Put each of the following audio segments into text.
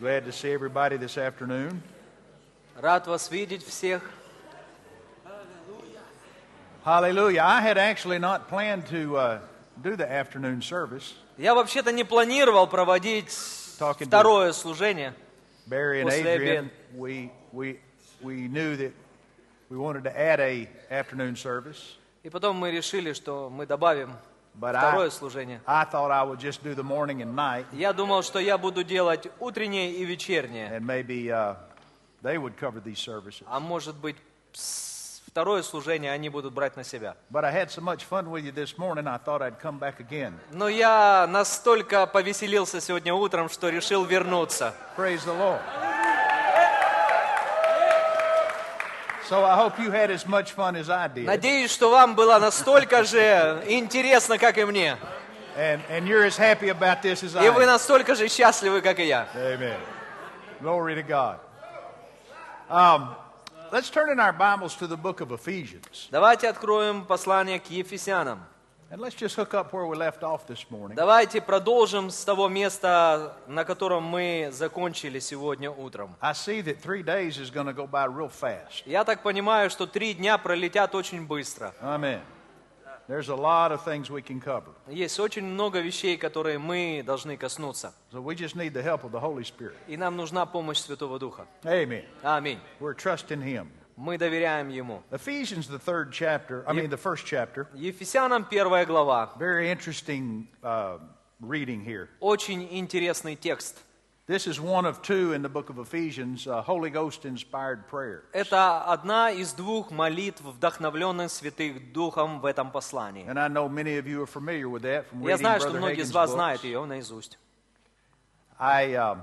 Glad to see everybody this afternoon. Рад вас видеть всех. Hallelujah. I had actually not planned to uh, do the afternoon service. Я вообще-то не планировал проводить Talking to- второе служение. Barry and После Adrian, обеда. we, we, we knew that we wanted to add a afternoon service, И потом мы решили, что мы добавим but второе I, служение. I thought I would just do the morning and night, Я думал, что я буду делать утреннее и вечернее. and maybe uh, they would cover these services. А может быть, второе служение они будут брать на себя. But I had so much fun with you this morning, I thought I'd come back again. Но я настолько повеселился сегодня утром, что решил вернуться. Praise the Lord. So I hope you had as much fun as I did. Надеюсь, что вам было настолько же интересно, как и мне. And, and you're as happy about this as I И вы am. настолько же счастливы, как и я. Amen. Glory to God. Um, let's turn in our Bibles to the book of Ephesians. Давайте откроем послание к Ефесянам. And let's just hook up where we left off this morning. Давайте продолжим с того места, на котором мы закончили сегодня утром. I see that three days is going to go by real fast. Я так понимаю, что три дня пролетят очень быстро. Amen. There's a lot of things we can cover. Есть очень много вещей, которые мы должны коснуться. So we just need the help of the Holy Spirit. И нам нужна помощь Святого Духа. Amen. Аминь. We're trusting Him. Мы доверяем Ему. Ephesians, the third chapter, I mean, the first chapter. Ефесянам первая глава. Very interesting uh, reading here. Очень интересный текст. This is one of two in the book of Ephesians, uh, Holy Ghost inspired prayer. Это одна из двух молитв, вдохновленных Святых Духом в этом послании. And I know many of you are familiar with that from Я reading знаю, что Brother многие из Hagin's вас books. знают ее наизусть. I, um,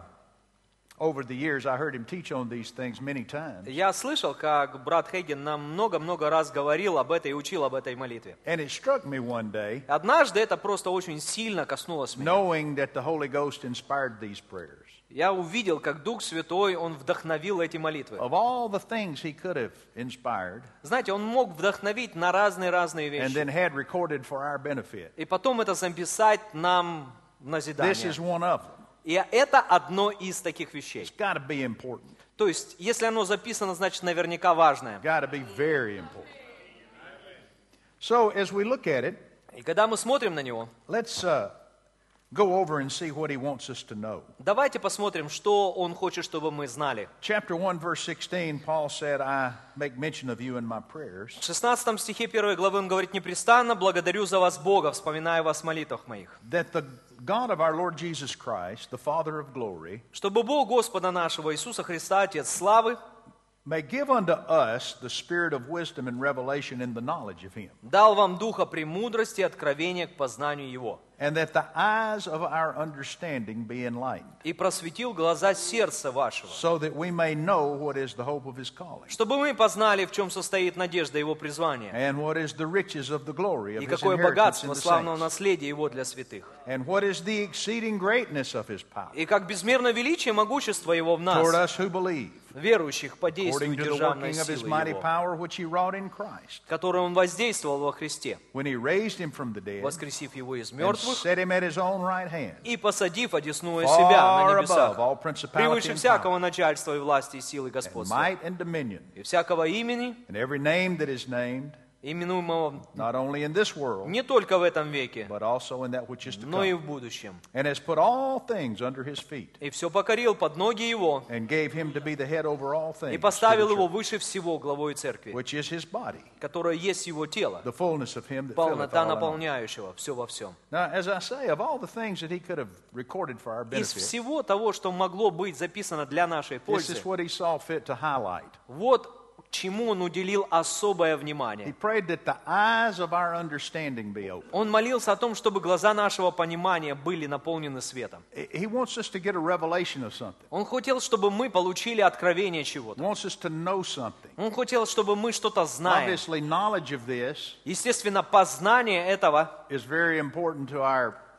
over the years, I heard him teach on these things many times. Я слышал, как брат Хейген нам много-много раз говорил об этой и учил об этой молитве. And it struck me one day, Однажды это просто очень сильно коснулось меня. knowing that the Holy Ghost inspired these prayers. Я увидел, как Дух Святой, Он вдохновил эти молитвы. Of all the things he could have inspired Знаете, Он мог вдохновить на разные-разные and then вещи. had recorded for our benefit, И потом это записать нам в this is назидание. one of them. И это одно из таких вещей. It's got to be important. То есть, если оно записано, значит наверняка важное. Got to be very important. So as we look at it, И когда мы смотрим на него, let's uh, go over and see what he wants us to know. давайте посмотрим, что Он хочет, чтобы мы знали. Chapter 1, verse 16, Paul said, I make mention of you in my prayers. В 16 стихе 1 главы он говорит, «Непрестанно благодарю за вас Бога, вспоминая вас в молитвах моих». that the God of our Lord Jesus Christ, the Father of glory, Чтобы Бог Господа нашего Иисуса Христа, Отец славы, may give unto us the spirit of wisdom and revelation in the knowledge of Him, дал вам духа премудрости и откровения к познанию Его, And that the eyes of our understanding be enlightened, и просветил глаза сердца вашего, so that we may know what is the hope of His calling, чтобы мы познали, в чем состоит надежда Его призвания, and what is the riches of the glory of и His какое inheritance in богатство славного наследия Его для святых, and what is the exceeding greatness of His power и как безмерно величие могущество Его в toward нас, us who believe, верующих по действию державной силы Его, которым Он воздействовал во Христе, воскресив Его из and мертвых set Him at His own right hand. и посадив одесную себя на far above небесах, all principality превыше and всякого power, начальства и власти и силы and господства, might and dominion, и всякого имени, and every name that is named, именуемого not only in this world, не только в этом веке, but also in that which is to но и come, в будущем. and has put all things under his feet, И все покорил под ноги Его, and gave him to be the head over all things, и поставил Его выше всего главой церкви, which is his body, которая есть Его тело, the fullness of him that полнота наполняющего все во всем. Now, as I say, of all the things that he could have recorded for our Из всего того, что могло быть записано для нашей this пользы, is what he saw fit to highlight. вот чему Он уделил особое внимание. Он молился о том, чтобы глаза нашего понимания были наполнены светом. Он хотел, чтобы мы получили откровение чего-то. Он хотел, чтобы мы что-то знали. Естественно, познание этого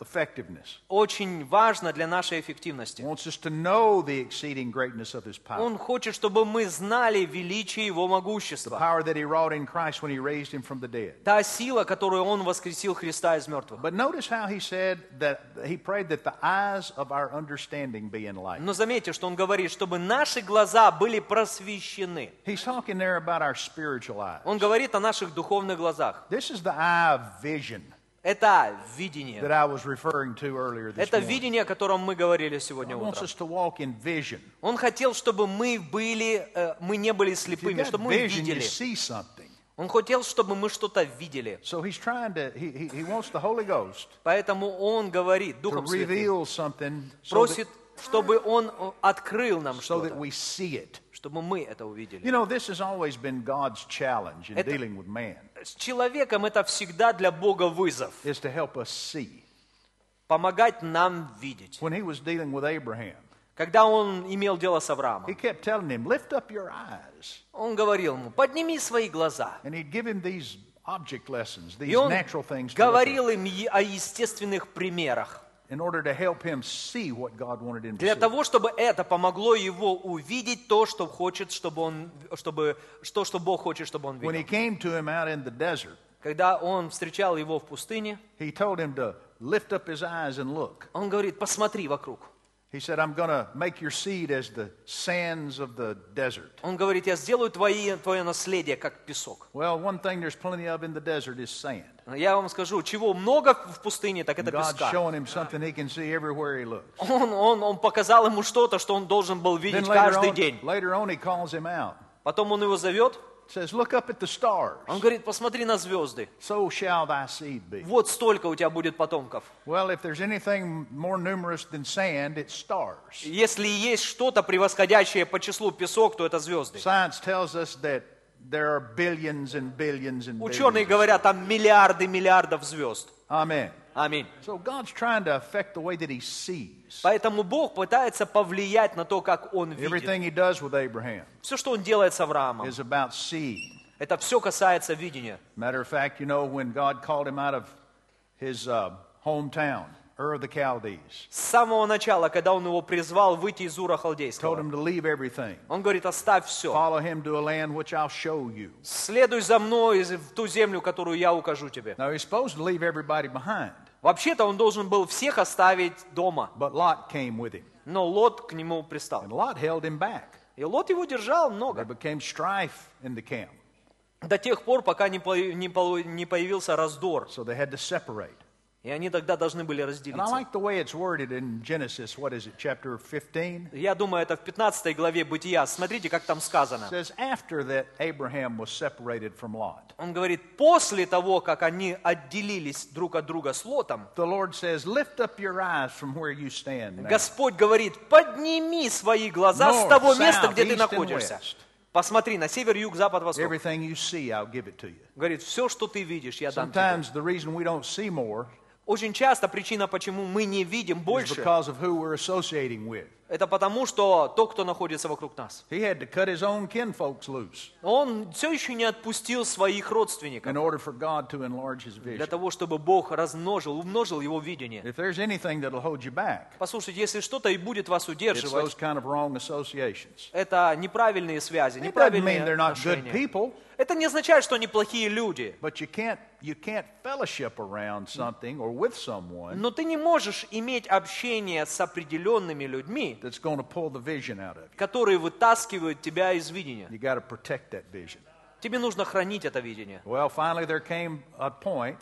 effectiveness. очень важно для нашей эффективности. wants us to know the exceeding greatness of His power. Он хочет, чтобы мы знали величие Его The могущества. power that He wrought in Christ when He raised Him from the dead. Та сила, которую Он воскресил Христа из мертвых. But notice how He said that He prayed that the eyes of our understanding be enlightened. Но заметьте, что Он говорит, чтобы наши глаза были просвещены. He's talking there about our spiritual eyes. Он говорит о наших духовных глазах. This is the eye of vision Это that видение. I was referring to earlier this Это видение, о котором мы говорили сегодня утром. us to walk in vision. Он хотел, чтобы мы были, э, мы не были слепыми, чтобы мы you видели. Он хотел, чтобы мы что-то видели. So he's trying to, he, he, wants the Holy Ghost Поэтому Он говорит Духом Святым, reveal something so that, просит, чтобы Он э, открыл нам that что-то, we see it. чтобы мы это You увидели. know, this has always been God's challenge in dealing with man, С человеком это всегда для Бога вызов. is to help us see. Помогать нам видеть. When he was dealing with Abraham, Когда он имел дело с Авраамом, he kept telling him, lift up your eyes. он говорил ему, подними свои глаза. And he'd give him these object lessons, these И он natural things говорил им о естественных примерах. Для того, чтобы это помогло его увидеть то, что хочет, чтобы он, чтобы, что, что Бог хочет, чтобы он видел. Когда он встречал его в пустыне, он говорит, посмотри вокруг. He said, I'm going to make your seed as the sands of the desert. Он говорит, я сделаю твои, твое наследие, как песок. Well, one thing there's plenty of in the desert is sand. Я вам скажу, чего много в пустыне, так это God's песка. showing him something he can see everywhere he looks. Он, он, он показал ему что-то, что он должен был видеть later каждый on, день. later on, he calls him out. Потом он его зовет, Says, Look up at the stars. он говорит, посмотри на звезды. So shall thy seed be. Вот столько у тебя будет потомков. Well, if there's anything more numerous than sand, it's stars. Если есть что-то превосходящее по числу песок, то это звезды. Science tells us that there are billions and billions and Ученые billions. говорят, там миллиарды миллиардов звезд. Amen. Аминь. Поэтому Бог пытается повлиять на то, как Он видит. Все, что Он делает с Авраамом, это все касается видения. Fact, you know, his uh, hometown, Ur of the Chaldees, С самого начала, когда Он его призвал выйти из Ура told Халдейского, him to leave everything, Он говорит, оставь все. follow him to a land which I'll show you. Следуй за мной в ту землю, которую я укажу тебе. Now, he's supposed to leave everybody behind, Вообще-то он должен был всех оставить дома, but Lot came with him, но Лот к нему пристал. and Lot held him back. И Лот его держал There много, became strife in the camp, до тех пор, пока не по- не по- не появился раздор. so they had to separate. И они тогда должны были разделиться. like the way it's worded in Genesis, what is it, chapter 15? Я думаю, это в 15 главе Бытия. Смотрите, как там сказано. Он говорит, после того, как они отделились друг от друга с Лотом, The Lord says, Lift up your eyes from where you stand. now." Господь говорит, подними свои глаза с того места, где ты находишься. Посмотри на север, юг, запад, восток. Everything you see, I'll give it to you. Говорит, все, что ты видишь, я дам тебе. Sometimes the reason we don't see more Очень часто причина, почему мы не видим больше, это потому, что тот, кто находится вокруг нас, он все еще не отпустил своих родственников для того, чтобы Бог размножил, умножил его видение. Послушайте, если что-то и будет вас удерживать, это неправильные связи, неправильные отношения. Это не означает, что они плохие люди. but you can't you can't fellowship around something or with someone Но ты не можешь иметь общение с определенными людьми, that's going to pull the vision out of you. которые вытаскивают тебя из видения. You got to protect that vision. Тебе нужно хранить это видение. Well, finally there came a point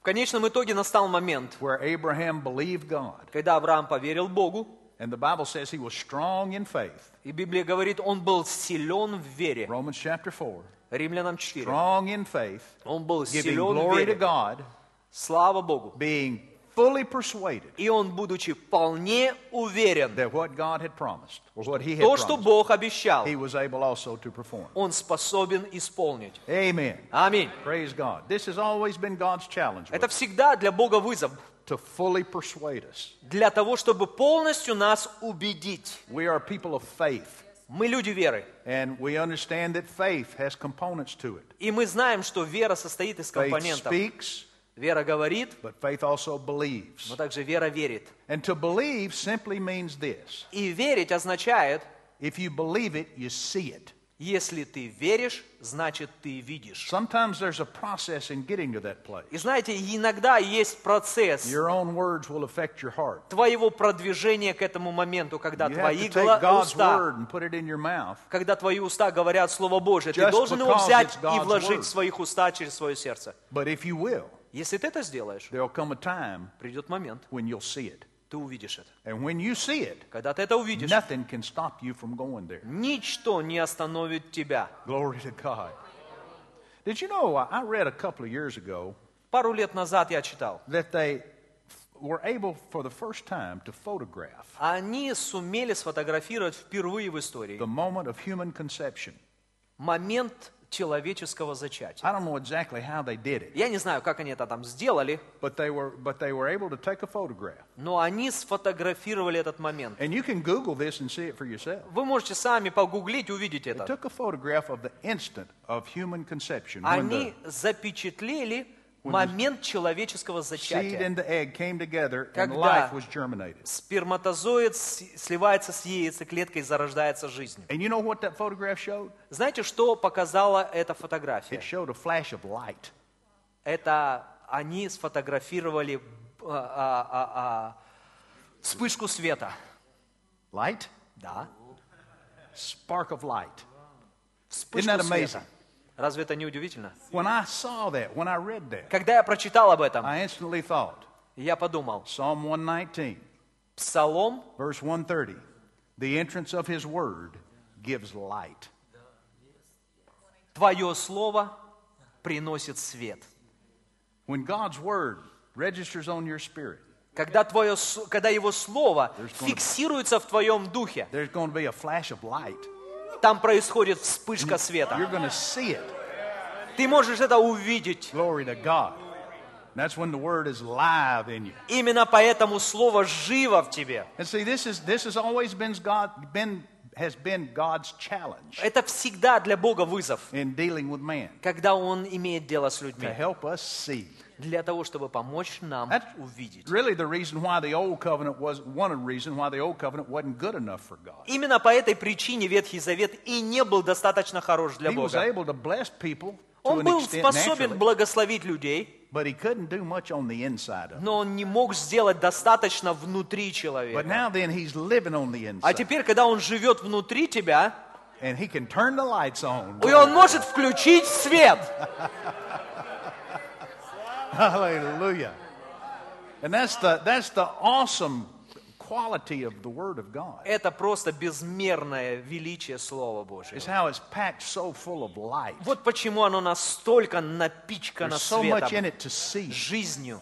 В конечном итоге настал момент, where Abraham believed God, когда Авраам поверил Богу, and the Bible says he was strong in faith. и Библия говорит, он был силен в вере. Romans chapter 4. Римлянам 4. Strong in faith, Он был giving силен в glory to вере. God, Слава Богу. being fully persuaded И он, будучи вполне уверен, that what God had promised, or what he had то, что promised, Бог обещал, he was able also to perform. он способен исполнить. Amen. Аминь. Praise God. This has always been God's challenge with Это us, всегда для Бога вызов. to fully persuade us. Для того, чтобы полностью нас убедить. We are people of faith, Мы люди веры. and we understand that faith has components to it. И мы знаем, что вера состоит из Faith компонентов. speaks, Вера говорит, but faith also believes. но также вера верит. And to believe simply means this И верить означает, if you believe it, you see it. Если ты веришь, значит ты видишь. Sometimes there's a process in getting to that place. И знаете, иногда есть процесс Your own words will affect your heart. твоего продвижения к этому моменту, когда You have твои to take гла- God's уста, word and put it in your mouth. когда твои уста говорят Слово Божие, ты должен его взять и вложить в своих уста через свое сердце. But if you will, Если ты это сделаешь, there'll come a time придет момент, when you'll see it. Ты увидишь это. And when you see it, Когда ты это увидишь, nothing can stop you from going there. ничто не остановит тебя. Glory to God. Did you know, I read a couple of years ago Пару лет назад я читал. that they were able for the first time to photograph Они сумели сфотографировать впервые в истории the moment of human conception. момент человеческого зачатия. I don't know exactly how they did it, Я не знаю, как они это там сделали, but they were, but they were able to take a photograph. но они сфотографировали этот момент. And you can Google this and see it for yourself. Вы можете сами погуглить, увидеть They это. took a photograph of the instant of human conception Они запечатлели момент человеческого зачатия. Когда. Сперматозоид сливается с яйцеклеткой, зарождается жизнью. Знаете, что показала эта фотография? Это они сфотографировали а, а, а, вспышку света. Light? Да. Spark of light. Вспышку that света. Разве это не удивительно? When I saw that, when I read that, Когда я прочитал об этом, I instantly thought, я подумал, Psalm 119, Псалом verse 130, the entrance of his word gives light. Твое слово приносит свет. When God's word registers on your spirit, Когда, твое, когда Его Слово фиксируется в твоем духе, there's going to be a flash of light. Там происходит вспышка света. Ты можешь это увидеть. Glory to God. That's when the word is live in you. Именно поэтому Слово живо в тебе. And see, this is this has always been God been has been God's challenge Это всегда для Бога вызов, in dealing with man когда Он имеет дело с to людьми, help us see. Для того, чтобы помочь нам That's увидеть. really the reason why the old covenant was one reasons why the old covenant wasn't good enough for God. Именно по этой причине Ветхий Завет и не был достаточно хорош для He was Бога. able to bless people to Он был способен благословить людей, но он не мог сделать достаточно внутри человека. А теперь, когда он живет внутри тебя, и он может включить свет. Hallelujah. And that's the that's the awesome quality of the Word of God. Это просто безмерное величие Слова Божьего. Is how it's packed so full of light. Вот почему оно настолько напичкано There's so much in светом, it to see. жизнью.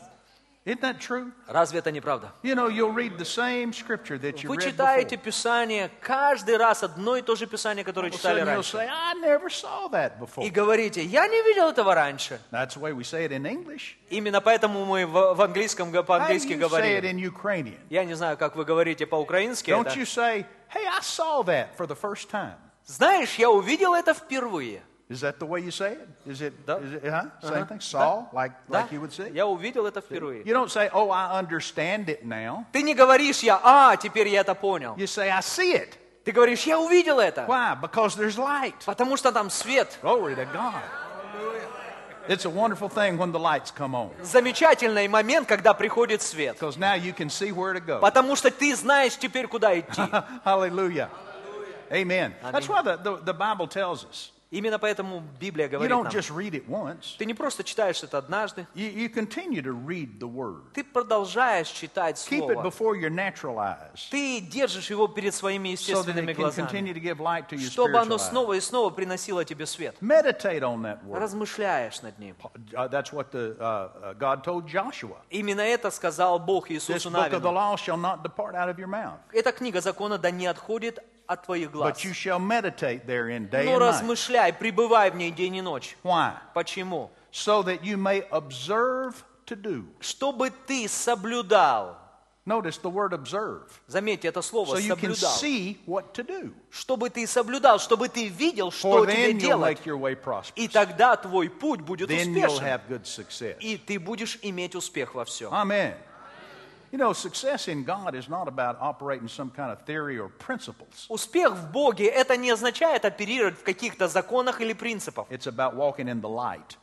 Isn't that true? Разве это не правда? You know, you'll read the same scripture that you Вы читаете. Писание, каждый раз одно и то же Писание, которое читали раньше. say, I never saw that before. И говорите, я не видел этого раньше. That's the way we say it in English. Именно поэтому мы в, в английском по-английски you say it говорим. in Ukrainian? Я не знаю, как вы говорите по-украински Don't это. you say, hey, I saw that for the first time? Знаешь, я увидел это впервые. Is that the way you say it? Is it, Да. is it huh? Same Uh-huh. thing? Saw, like, Да, like you would say? я увидел это впервые. You don't say, oh, I understand it now. Ты не говоришь я, а, теперь я это понял. You say, I see it. Ты говоришь, я увидел это. Why? Because there's light. Потому что там свет. Glory to God. It's a wonderful thing when the lights come on. Замечательный момент, когда приходит свет. Because now you can see where to go. Потому что ты знаешь теперь, куда идти. Hallelujah. Amen. That's why the, the, the Bible tells us. Именно поэтому Библия You говорит don't нам. just read it once. Ты не просто читаешь это однажды, You, you continue to read the Word. ты продолжаешь читать Keep it Слово. before your natural eyes. Ты держишь его перед своими So естественными can глазами, continue to give light to your чтобы оно снова и снова приносило тебе свет. Meditate on that Word. Размышляешь над ним. Uh, that's what the, uh, uh, God told Joshua. Именно это сказал Бог This Иисусу book of the Навину. law shall not depart out of your mouth, Эта книга закона да не отходит от твоих глаз. but you shall meditate therein day Но night. размышляй, пребывай в ней день и ночь. Why? Почему? So that you may observe to do Чтобы ты соблюдал Notice the word observe. Заметьте, это слово So you can see what to do. Чтобы ты соблюдал, чтобы ты видел, For что тебе then you'll делать. make your way prosperous. И тогда твой путь будет Then you'll успешен. have good success. И ты будешь иметь успех во всем. Amen. You know, success in God is not about operating some kind of theory or principles. Успех в Боге это не означает оперировать в каких-то законах или принципах. It's about walking in the light.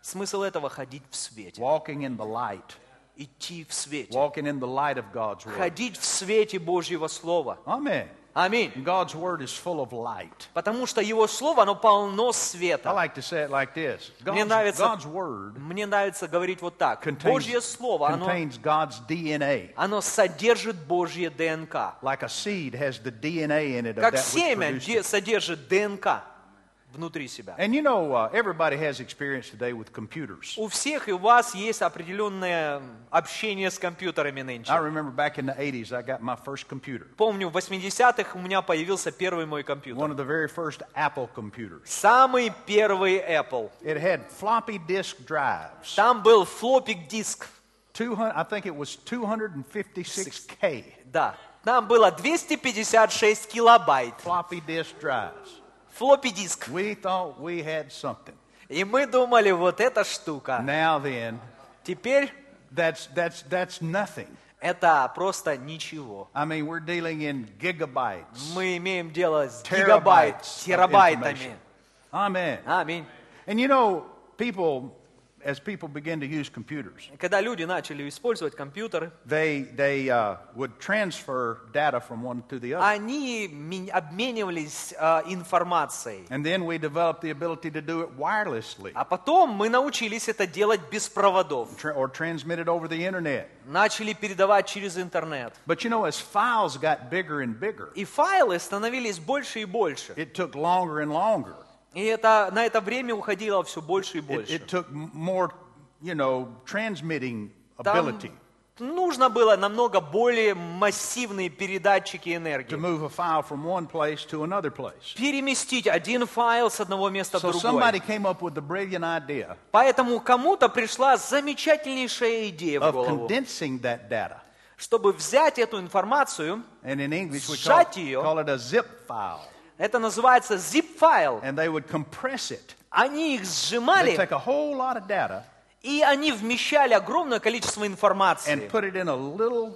Смысл этого ходить в свете. Walking in the light. Идти в свете. Walking in the light of God's word. Ходить в свете Божьего Слова. Amen. Аминь. God's word is full of light. Потому что Его Слово, оно полно I света. like to say it like this. Мне God's, нравится, God's word мне нравится говорить вот так. contains, Божье Слово, оно, contains God's DNA. оно содержит Божье ДНК. Like a seed has the DNA in it of Как семя содержит ДНК внутри себя. And you know, uh, everybody has experience today with computers. У всех и у вас есть определенное общение с компьютерами I нынче. remember back in the 80s, I got my first computer. Помню, в 80-х у меня появился первый мой One компьютер. of the very first Apple computers. Самый первый Apple. It had floppy disk drives. Там был флопик диск. 200, I think it was 256K Да. Там было 256 килобайт. floppy disk drives. Флоппи диск. We thought we had something. И мы думали, вот эта штука. Now then, Теперь that's, that's, that's nothing. это просто ничего. I mean, we're dealing in gigabytes, Мы имеем дело с гигабайт, терабайтами. Amen. Аминь. And you know, people, as people begin to use computers, Когда люди начали использовать компьютеры, they, they uh, would transfer data from one to the other. они ми- обменивались а, информацией. And then we developed the ability to do it wirelessly А потом мы научились это делать без проводов. tra- or transmit it over the internet. Начали передавать через интернет. But you know, as files got bigger and bigger, И файлы становились больше и больше. it took longer and longer. И это, на это время уходило все больше и It, больше. it took m- more, you know, transmitting Там ability нужно было намного более массивные передатчики to энергии. move a file from one place to another place. Переместить один файл с одного места в So somebody другой. came up with the brilliant idea Поэтому кому-то пришла замечательнейшая идея в of голову, condensing that data. чтобы взять эту информацию, And in English, we call, Сжать ее. call it a zip file. Это называется zip-файл. And they would compress it. Они их They сжимали, take a whole lot of data и они вмещали огромное количество and информации. put it in a little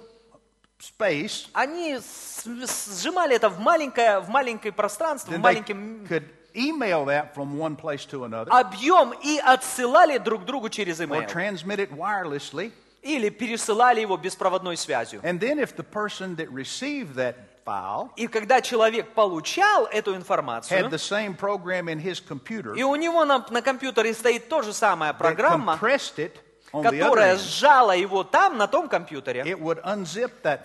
space. Они сжимали это в маленькое, в маленькое пространство, в Then they маленький could email that from one place to another объем и отсылали друг другу через or email. transmit it wirelessly. Или пересылали его беспроводной связью. And then if the person that received that file И когда человек получал эту had информацию, the same program in his computer и у него на, на компьютере стоит то же самая программа, compressed it которая сжала его там, на том компьютере,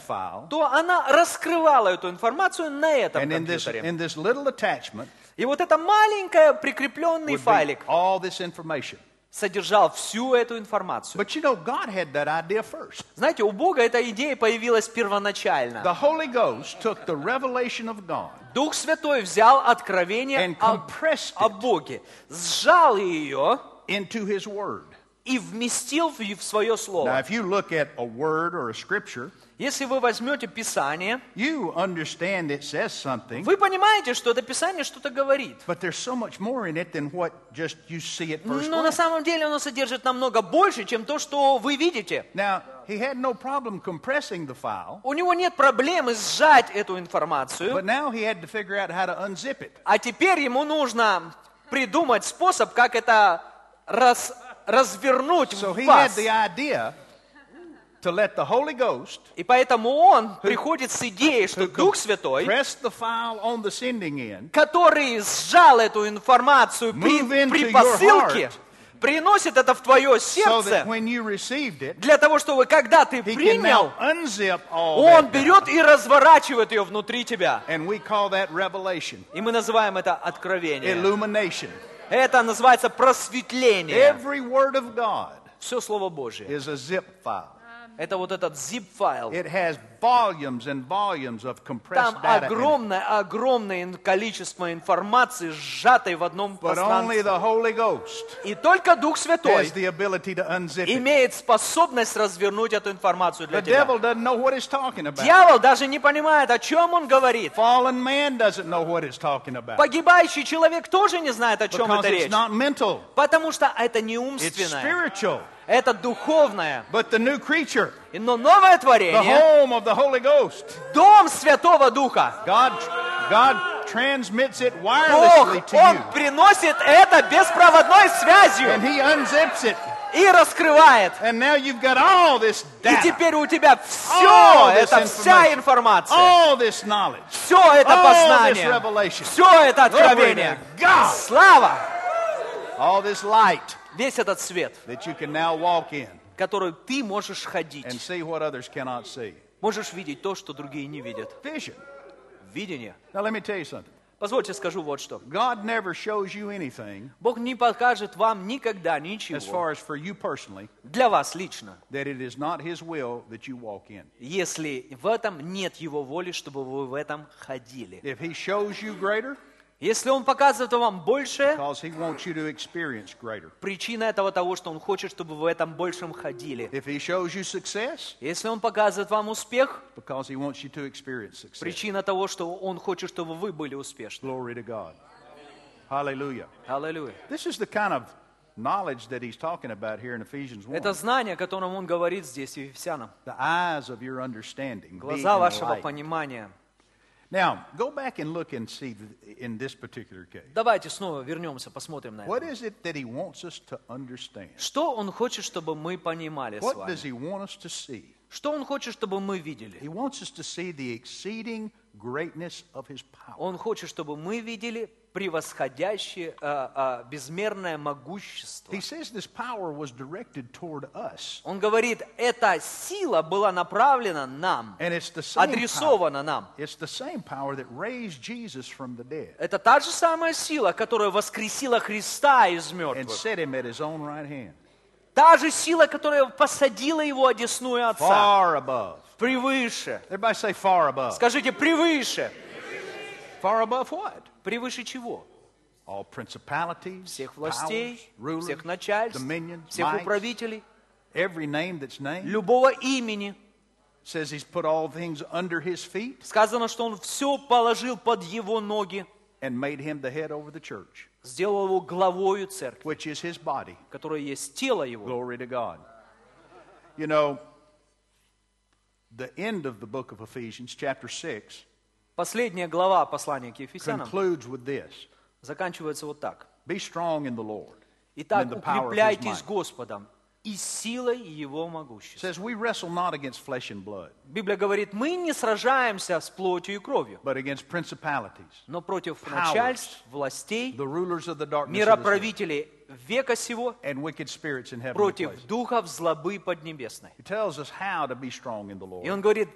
file. то она раскрывала эту информацию на этом And in this, компьютере. in this little attachment И вот это маленький прикрепленный файлик this. Содержал всю эту информацию. But you know, God had that idea first. Знаете, у Бога эта идея появилась первоначально. The Holy Ghost took the revelation of God Дух Святой взял откровение о, о Боге, сжал ее into His Word. И вместил в, свое Now, слово. if you look at a word or a scripture, Если вы возьмете Писание, you understand it says something, вы понимаете, что это Писание что-то говорит. but there's so much more in it than what just you see at first Но на самом деле оно содержит намного больше, чем то, что вы видите. Now, he had no problem compressing the file, У него нет проблемы сжать эту информацию, but now he had to figure out how to unzip it. а теперь ему нужно придумать способ, как это раз- развернуть So в вас. the idea to let the Holy Ghost И поэтому он приходит с идеей, что Дух Святой, press the file on the sending end, который сжал эту информацию при, при посылке, приносит это в твое сердце, для того, чтобы когда ты принял, он берет и разворачивает ее внутри тебя. И мы называем это откровение. Это называется просветление. Every word of God Все Слово Божье. is a zip file. Это вот этот zip-файл. It has volumes and volumes of compressed Там огромное, огромное количество информации, сжатой в одном But only пространстве. the Holy Ghost И только Дух Святой has the ability to unzip it. имеет способность развернуть эту информацию для The тебя. devil doesn't know what he's talking about. Дьявол даже не понимает, о чем он говорит. Fallen man doesn't know what it's talking about. Погибающий человек тоже не знает, о чем Because это it's речь. not mental, Потому что это не it's умственное, spiritual. Это духовное. But the new creature, И- Но новое the творение, home of the Holy Ghost, дом Святого Духа, God, God transmits it Бог, wirelessly to Он you. приносит это беспроводной And связью He unzips it. и раскрывает. And now you've got all this И data, теперь у тебя все, All this это вся информация, all this knowledge, все это all this познание, revelation, все это откровение. God. Слава! all this light Весь этот свет, который ты можешь ходить, можешь видеть то, что другие не видят. Vision. Видение. Now, let me tell you something. Позвольте скажу вот что. God never shows you anything, Бог не покажет вам никогда as ничего far as for you personally, для вас лично, that it is not His will that you walk in. если в этом нет Его воли, чтобы вы в этом ходили. If He shows you greater, Если Он показывает вам больше, причина этого того, что Он хочет, чтобы вы в этом большем ходили. Success, Если Он показывает вам успех, причина того, что Он хочет, чтобы вы были успешны. Hallelujah. Аллилуйя. This is the kind of knowledge that He's talking about here in Ephesians 1. Это знание, о котором Он говорит здесь в Ефесянам. The eyes of your understanding. be Глаза вашего понимания. Now, go back and look and see th- in this particular case. Давайте снова вернемся, посмотрим на What это. is it that He wants us to understand? Что Он хочет, чтобы мы понимали с What вами? does He want us to see? Что Он хочет, чтобы мы видели? He wants us to see the exceeding greatness of His power. Он хочет, чтобы мы видели превосходящее, а, а, безмерное могущество. He says this power was directed toward us. Он говорит, эта сила была направлена нам, And it's the same power. адресована нам. It's the same power that raised Jesus from the dead Это та же самая сила, которая воскресила Христа из and мертвых. set him at his own right hand. Та же сила, которая посадила его одесную Отца. Far above. Превыше. Everybody say far above. Скажите, превыше. Far above what? Превыше чего? All principalities, Всех властей, powers, rulers, всех начальств, dominions, всех mights, управителей, every name that's named. любого имени. Says he's put all things under his feet Сказано, что он все положил под его ноги, and made him the head over the church, сделал его главою церкви, which is his body. которая есть тело его. Glory to God. You know, the end of the book of Ephesians, chapter 6, Последняя глава послания к Ефесянам concludes with this заканчивается вот так. Be strong in the Lord. and in Итак, укрепляйтесь. Господом и силой Его могущества. says, We wrestle not against flesh and blood, Библия говорит, мы не сражаемся с плотью и кровью, but against principalities, но против Powers. начальств, властей, the rulers of the darkness of this world, мироправителей века сего, and wicked spirits in heavenly против духов злобы поднебесной. He tells us how to be strong in the Lord. И он говорит,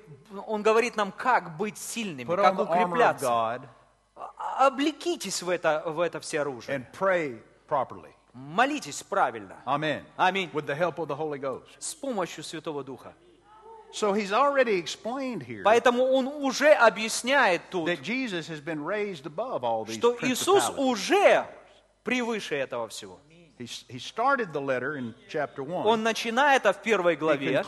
он говорит нам, как быть сильными, как укрепляться. А- Облекитесь в это, в это все оружие. Молитесь правильно. Аминь. С помощью Святого Духа. So he's already explained here Поэтому он уже объясняет тут, that Jesus has been raised above all these что Иисус уже превыше этого всего. He, he started the letter in chapter 1. Он начинает это в первой главе,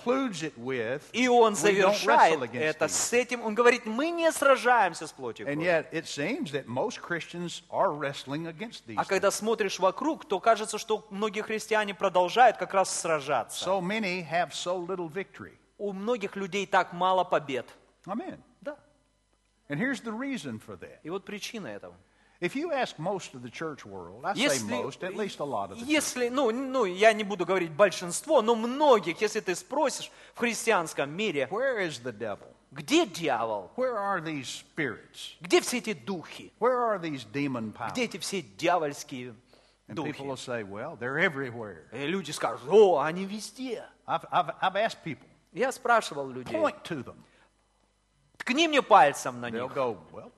with, и он "We don't завершает это these." с этим. Он говорит, мы не сражаемся с плотью. и And кровью». yet it seems that most Christians are wrestling against these А когда смотришь вокруг, то кажется, что многие христиане продолжают как раз сражаться. So many have so little victory. У многих людей так мало побед. Amen. Да. And here's the reason for that. И вот причина этого. If you ask most of the church world, I say Если, most, at least a lot of the church, если ну, ну, я не буду говорить большинство, но многих, если ты спросишь в христианском мире, where is the devil? где дьявол? Where are these spirits? Где все эти духи? Where are these demon powers? Где эти все дьявольские And духи? people will say, well, they're everywhere. И люди скажут, о, они везде. I've, I've, I've asked people, Я спрашивал людей, point to them. ткни мне пальцем на They'll них.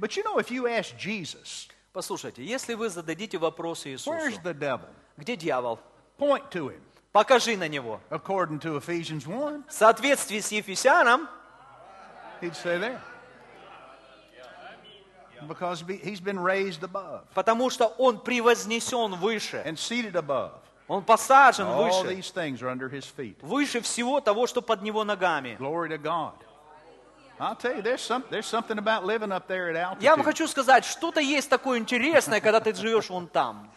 But you know, if you ask Jesus, Послушайте, если вы зададите вопрос where's Иисусу, the devil? где дьявол? Point to him. Покажи на него. According to Ephesians 1, В соответствии с Ефесяном, he'd say there. Because be- he's been raised above потому что он превознесен выше. and seated above. Он посажен All выше. these things are under his feet. Выше всего того, что под него ногами. Glory to God. Я вам хочу сказать, что-то есть такое интересное, когда ты живешь вон там.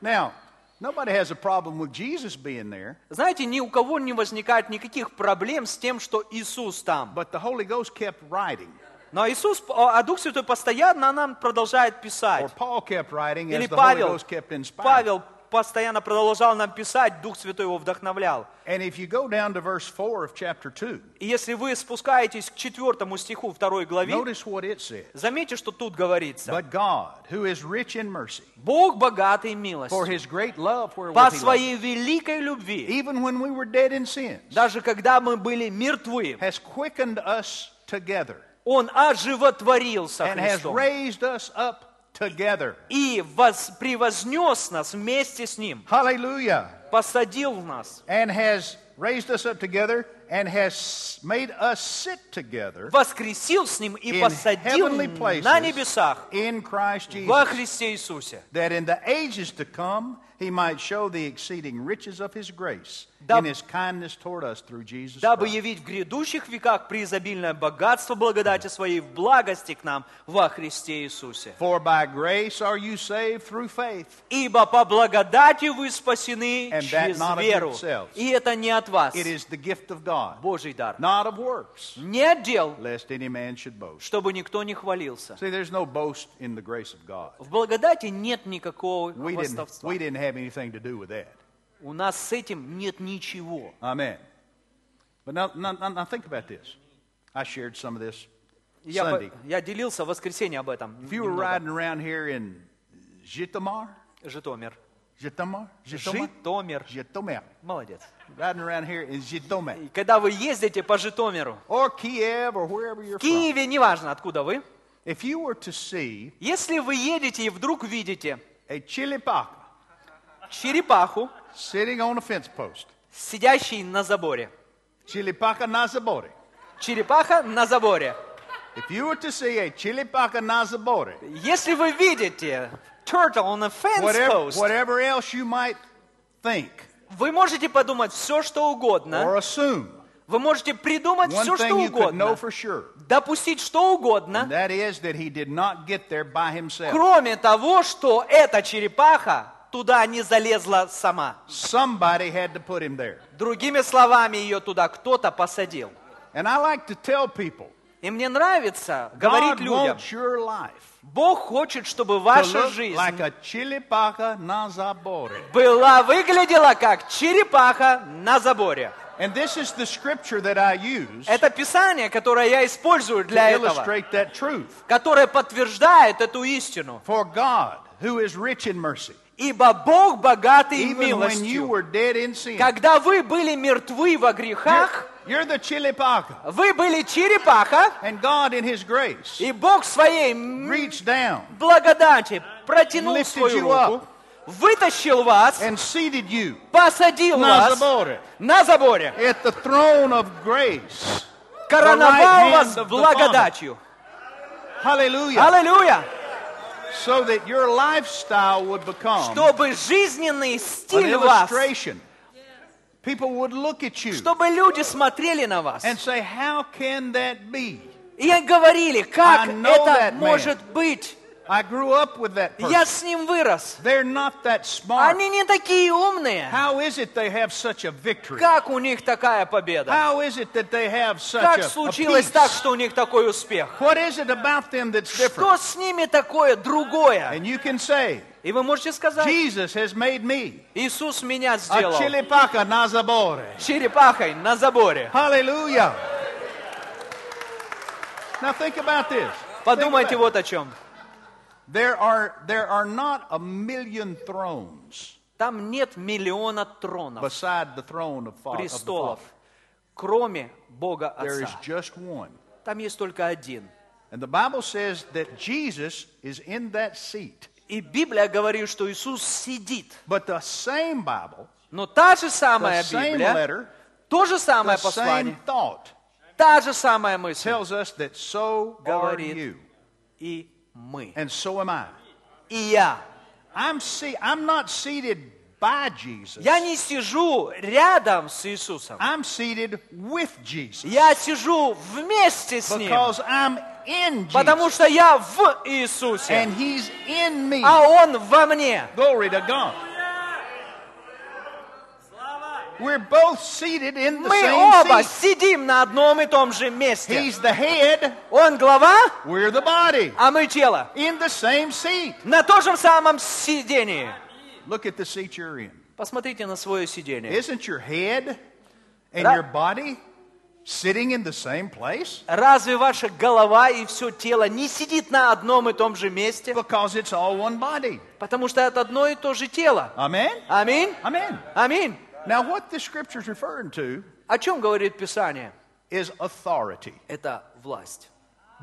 Now, nobody has a problem with Jesus being there, Знаете, ни у кого не возникает никаких проблем с тем, что Иисус там. but the Holy Ghost kept writing, Но Иисус, а Дух Святой постоянно нам продолжает or писать. Paul kept writing Или Павел. Павел постоянно продолжал нам писать, Дух Святой его вдохновлял. And if you go down to verse 4 of chapter 2, И если вы спускаетесь к четвертому стиху второй главе, notice what it says. заметьте, что тут говорится. But God, who is rich in mercy, Бог богатый for милостью, his great love wherewith по своей великой любви, even when we were dead in sins, даже когда мы были мертвы, has quickened us together Он оживотворил со and has Христом raised us up together. и воз- превознес нас вместе с Ним, Hallelujah. посадил нас, And has raised us up together and has made us sit together воскресил с Ним и in посадил heavenly places на небесах in Christ во Jesus, Христе Иисусе, that in the ages to come he might show the exceeding riches of his grace in his kindness toward us through Jesus дабы явить в грядущих веках преизобильное богатство благодати Своей в благости к нам во Христе Иисусе. For by grace are you saved through faith, Ибо по благодати вы спасены And через not of веру. И это не от вас, it is the gift of God, Божий дар. not of works, Не от дел, lest any man should boast. чтобы никто не хвалился. See, there's no boast in the grace of God. В благодати нет никакого хвастовства. we didn't have anything to do with that. У нас с этим нет ничего. Amen. But now, now, now, think about this. I shared some of this Я, Sunday. я делился в воскресенье об этом. If you were riding around here in Житомир. Jitomar, Jitomar, Житомир. Jitomar, Молодец. riding around here in И когда вы ездите по Житомиру, or Kiev, or wherever you're в from, Киеве, неважно откуда вы, if you were to see если вы едете и вдруг видите a chilipaca черепаху, sitting on a fence post, сидящий на заборе, chilipaca nazabore. черепаха на заборе, If you were to see a chilipaca nazabore, если вы видите turtle on a fence whatever, post, whatever else you might think вы можете подумать все, что угодно, or assume, вы можете придумать one все, что угодно, sure, допустить что угодно, and that is that he did not get there by himself. кроме того, что эта черепаха туда не залезла сама. Somebody had to put him there. Другими словами, ее туда кто-то посадил. And I like to tell people, И мне нравится говорить God людям, wants your life Бог хочет, чтобы ваша жизнь like a chilipaca nazabore. была, выглядела как черепаха на заборе. And this is the scripture that I use Это Писание, которое я использую для этого, illustrate that truth. которое подтверждает эту истину. For God, who is rich in mercy, Ибо Бог богатый милостью. Когда вы были мертвы во грехах, you're the вы были черепаха, And God, in His grace, и Бог своей reached down благодати протянул свою руку, вытащил вас, and seated you посадил на вас заборе. на заборе, at the throne of grace. короновал right вас благодатью. Hallelujah. Аллилуйя! So that your lifestyle would become Чтобы жизненный an стиль вас, illustration. People would look at you чтобы люди смотрели на вас and say, How can that be? и говорили, как I know это that man. может быть. I grew up with that person. Я с ним вырос. They're not that smart. Они не такие умные. How is it they have such a victory? Как у них такая победа? How is it that they have such Как a, a случилось peace? так, что у них такой успех? What is it about them that's Что different? с ними такое другое? And you can say, И вы можете сказать, Jesus has made me Иисус меня a сделал chilipaca nazabore. черепахой на заборе. Hallelujah. Now think about this. Подумайте вот о чем. There are there are not a million thrones Там нет миллиона тронов, beside the throne of, fa- of the престолов, Father. кроме Бога There is Отца. just one. Там есть только один. And the Bible says that Jesus is in that seat. И Библия говорит, что Иисус сидит. But the same Bible Но та же the самая same Библия, letter, то же самое the послание, same thought та же самая мысль. tells us that so are Говорит. you, И мы. and so am I. И я. I'm see, I'm not seated by Jesus. Я не сижу рядом с Иисусом. I'm seated with Jesus Я сижу вместе с Ним. because I'm in Потому Jesus что я в Иисусе. and He's in me. А Он во мне. Glory to God. We're both seated in the Мы same оба seat. сидим на одном и том же месте. He's the head, Он глава, we're the body. а мы тело. In the same seat. На том же самом сидении. Look at the seat you're in. Посмотрите на свое сиденье. Isn't your head and Ra- your body sitting in the same place? Разве ваша голова и все тело не сидит на одном и том же месте? Because it's all one body. Потому что это одно и то же тело. Amen? Аминь. Amen. Аминь. Now, what the scripture's referring to О чем говорит Писание? is authority. Это власть.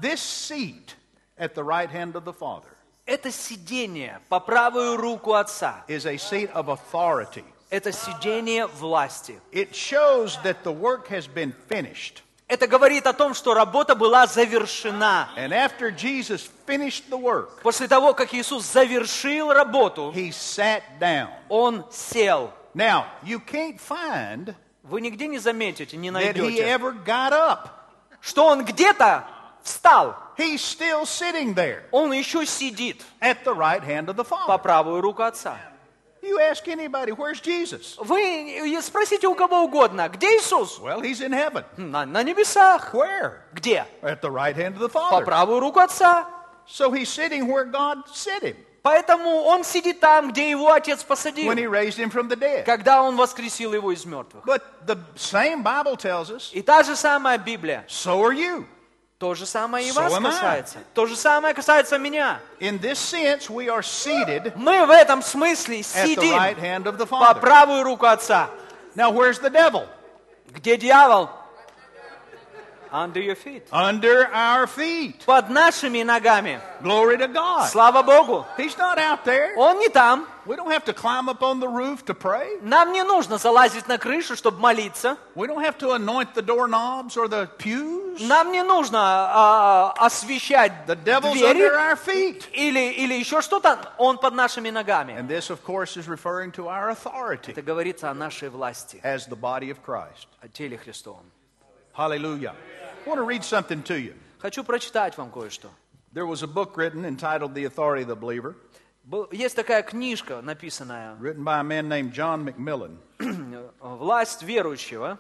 This seat at the right hand of the Father Это сидение по правую руку Отца. is a seat of authority. Это сидение власти. It shows that the work has been finished. Это говорит о том, что работа была завершена. And after Jesus finished the work, После того, как Иисус завершил работу, he sat down. Он сел. Now, you can't find Вы нигде не заметите, не that he найдете, ever got up. что Он где-то встал. He's still sitting there Он еще сидит at the right hand of the по Father. правую руку Отца. You ask anybody, where's Jesus? Вы спросите у кого угодно, где Иисус? Well, he's in heaven. На, на небесах. Where? Где? At the right hand of the По Father. правую руку Отца. So he's sitting where God set him Поэтому он сидит там, где его отец посадил, when he raised him from the dead. когда он воскресил его из мертвых. But the same Bible tells us, И та же самая Библия, so are you. то же самое и So вас I. касается. То же самое касается меня. In this sense, we are seated Мы в этом смысле сидим right по правую руку Отца. Now, where's the devil? Где дьявол? Under your feet. Under our feet. Под нашими ногами. Glory to God. Слава Богу. He's not out there. Он не там. We don't have to climb up on the roof to pray. Нам не нужно залазить на крышу, чтобы молиться. We don't have to anoint the doorknobs or the pews. Нам не нужно а, освещать The devil's двери under our feet. или, или еще что-то. Он под нашими ногами. And this, of course, is referring to our authority Это говорится о нашей власти, as the body of Christ. о теле Христовом. Hallelujah. I want to read something to you. Хочу прочитать вам кое-что. There was a book written entitled The Authority of the Believer, Был- Есть такая книжка, написанная written by a man named John McMillan. «Власть верующего».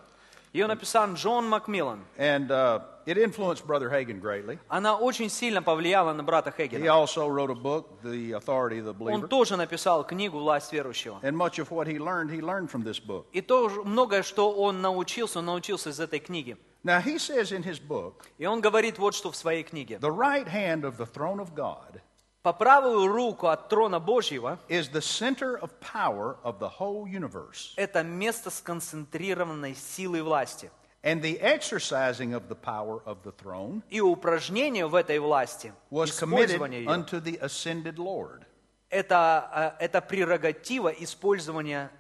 Ее написал Джон Макмиллан. And uh, it influenced Brother Hagan greatly. Она очень сильно повлияла на брата He Хегена. also wrote a book, The Authority of the Он Believer. тоже написал книгу «Власть верующего». And much of what he learned, he learned from this book. И тоже многое, что он научился, он научился из этой книги. Now, he says in his book, И он говорит вот что в своей книге. the right hand of the throne of God По правую руку от трона Божьего is the center of power of the whole universe. это место сконцентрированной силы власти. And the exercising of the power of the throne И упражнение в этой власти, was committed использование ее, unto the ascended Lord. это, э, это прерогатива использования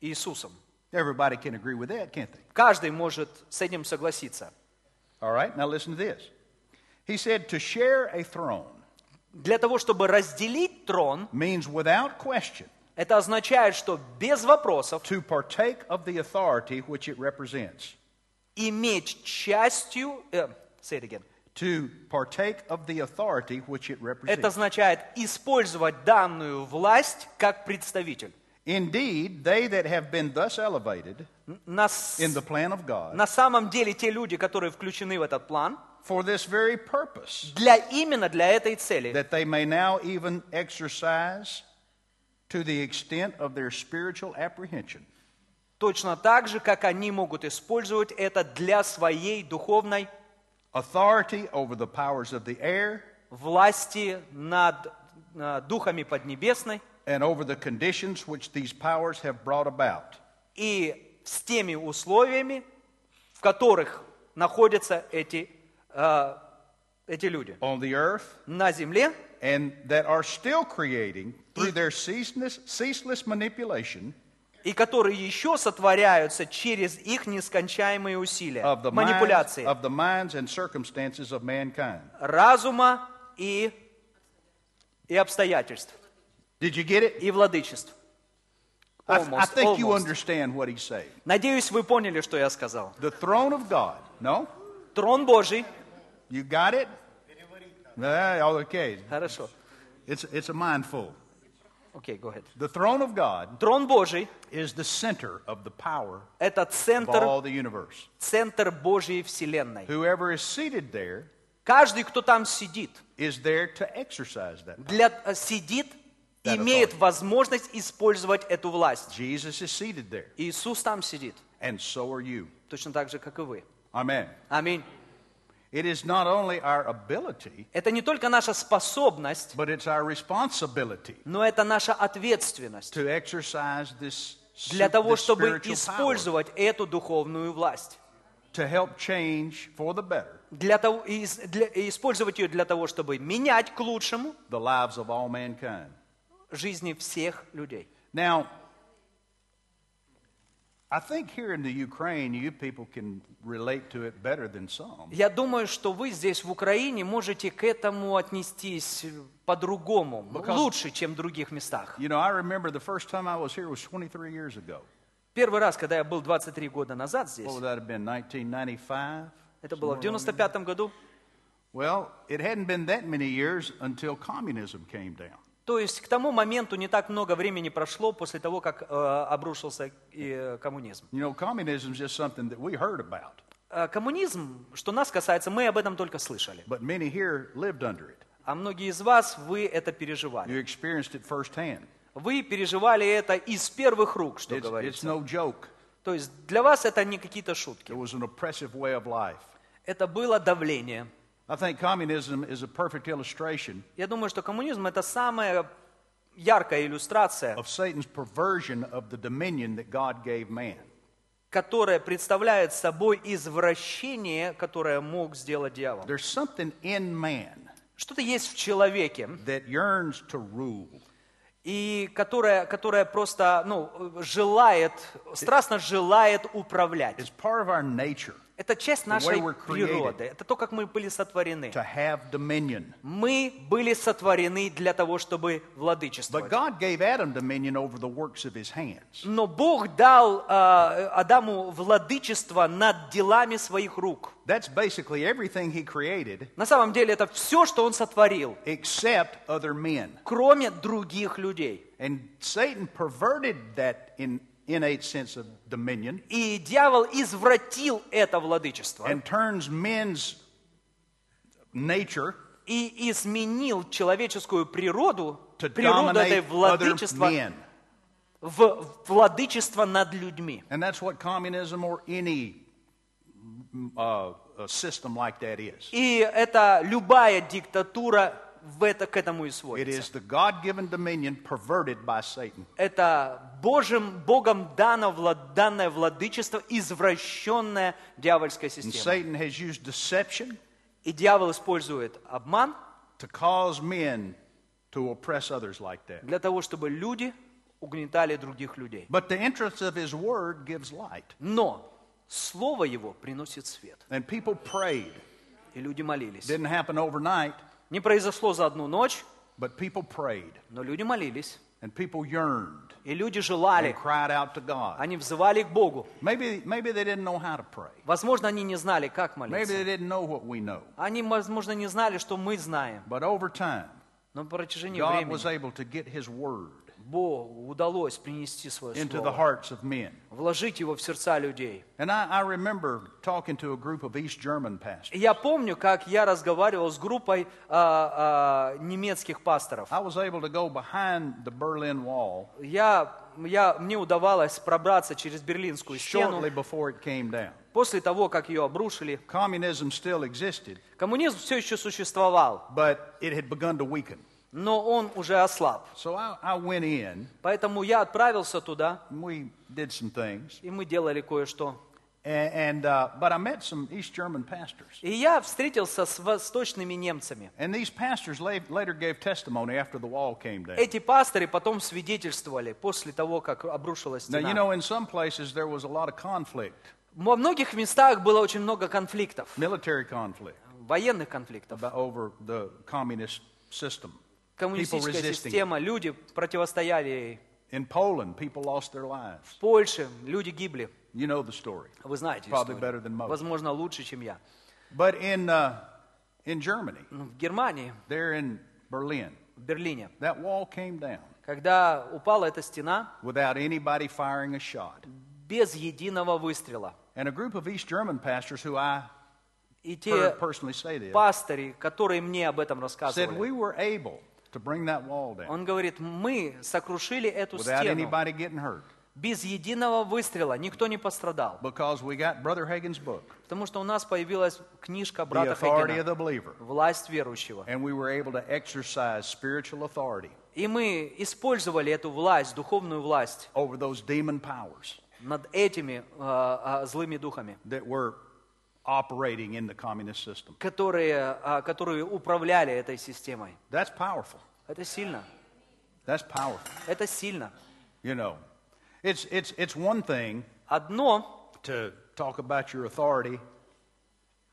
Иисусом. Everybody can agree with that, can't they? Каждый может с этим согласиться. All right, now listen to this. He said, To share a throne Для того, чтобы разделить трон, means without question это означает, что без вопросов to partake of the authority which it represents. иметь частью... э, say it again. To partake of the authority which it Это represents. означает использовать данную власть как представитель. Indeed, they that have been thus elevated На, с- in the plan of God на самом деле те люди, которые включены в этот план, for this very purpose, для именно для этой цели, that they may now even exercise to the extent of their spiritual apprehension Точно так же, как они могут использовать это для своей духовной authority over the powers of the air власти над э, духами Поднебесной and over the conditions which these powers have brought about. и с теми условиями, в которых находятся эти, э, эти люди on the earth на земле, and that are still creating through their ceaseless, ceaseless manipulation и которые еще сотворяются через их нескончаемые усилия, of the, minds, манипуляции of the minds and circumstances of mankind. разума и, и обстоятельств, Did you get it? и владычеств. I, I Almost, think you almost. understand what he's saying. Надеюсь, вы поняли, что я сказал. The throne of God. No? Трон Божий. You got it? Yeah, okay. Хорошо. It's, it's a mindful. Окей, go ahead. The throne of God Трон Божий is the center of the power – это of центр, all the universe. центр Божьей Вселенной. Whoever is seated there Каждый, кто там сидит, is there to exercise that. power. для, э, сидит, That имеет authority. возможность использовать эту власть. Jesus is seated there, Иисус там сидит, and so are you. точно так же, как и вы. Amen. Аминь. It is not only our ability, Это не только наша способность, but it's our responsibility но это наша ответственность to exercise this, для того, чтобы использовать эту духовную власть. to help change for the better Для того, и для- и использовать ее для того, чтобы менять к лучшему the lives of all mankind. жизни всех людей. Now, I think here in the Ukraine, you people can relate to it better than some. Я думаю, что вы здесь, в Украине, можете к этому отнестись по-другому, Because- лучше, чем в других местах. You know, I remember the first time I was here was 23 years ago. Первый раз, когда я был 23 года назад здесь, What would that have been, 1995? это было в Somewhere around 95 году, there? Well, it hadn't been that many years until communism came down. То есть к тому моменту не так много времени прошло после того, как э, обрушился э, коммунизм. You know, communism is just something that we heard about, Э, коммунизм, что нас касается, мы об этом только слышали. but many here lived under it. А многие из вас, вы это переживали. You experienced it firsthand. Вы переживали это из первых рук, что It's, it's говорится. no joke. То есть для вас это не какие-то шутки. It was an oppressive way of life. Это было давление. I think communism is a perfect illustration Я думаю, что коммунизм это самая яркая иллюстрация, of Satan's perversion of the dominion that God gave man. которая представляет собой извращение, которое мог сделать дьявол. There's something in man Что-то есть в человеке, that yearns to rule. и которое, которое просто ну, желает, страстно желает управлять. It's part of our nature Это часть нашей природы. Это то, как мы были сотворены. Мы были сотворены для того, чтобы владычествовать. Но Бог дал а, Адаму владычество над делами своих рук. That's basically everything he created На самом деле это все, что он сотворил, except other men. кроме других людей. And Satan perverted that in, innate sense of dominion И дьявол извратил это владычество and turns men's nature и изменил человеческую природу, природу этой владычества в владычество над людьми. And that's what communism or any uh, a system like that is. И это любая диктатура в это, к этому и сводится. Это Божьим, Богом дано, вла- данное владычество, has used deception И дьявол использует обман для того, чтобы люди угнетали других людей. Но Слово Его приносит свет. И люди молились. Didn't happen overnight, Не произошло за одну ночь, but people prayed. но люди молились. And people yearned И люди and желали. cried out to God. Они взывали к Богу. Maybe, maybe they didn't know how to pray. Возможно, они не знали, как Maybe they молиться. didn't know what we know. Они, возможно, не знали, что мы знаем. But over time, Но по протяжении God времени was able to get his word Богу удалось принести свое into the слово, hearts of men. вложить его в сердца людей. And I, I remember talking to a group of East German pastors. И Я помню, как я разговаривал с группой а, а, немецких пасторов. I was able to go behind the Berlin Wall Я, я, мне удавалось пробраться через Берлинскую стену shortly before it came down. после того, как ее обрушили. Communism still existed, Коммунизм все еще существовал, but it had begun to weaken. Но он уже ослаб. So I, I went in, Поэтому я отправился туда, we did some things. и мы делали кое-что. And, uh, but I met some East German pastors, И я встретился с восточными немцами. and these pastors la- later gave testimony after the wall came down. Эти пасторы потом свидетельствовали после того, как обрушилась Now you стена. know, in some places there was a lot of conflict, Во многих местах было очень много конфликтов, military conflict, военных конфликтов. over the communist system. Коммунистическая система, люди противостояли ей. In Poland, people lost their lives. В Польше люди гибли. You know the story. Вы знаете Probably историю. better than most. Возможно, лучше, чем я. But in uh, in Germany, Ну, В Германии, there in Berlin, в Берлине, that wall came down когда упала эта стена, without anybody firing a shot. без единого выстрела. And a group of East German pastors who I И те пастыри, которые мне об этом said рассказывали, we were able to bring that wall down он говорит, мы сокрушили эту without стену anybody getting hurt. Без единого выстрела, никто не пострадал. because we got Brother Hagen's book, Потому что у нас появилась книжка брата Believer, «Власть верующего». and we were able to exercise spiritual authority И мы использовали эту власть, духовную власть over those demon powers над этими а, а, злыми духами, that were operating in the communist system. которые, а, которые управляли этой системой. That's powerful. Это сильно. That's powerful. Это сильно. You know, it's, it's, it's one thing Одно to talk about your authority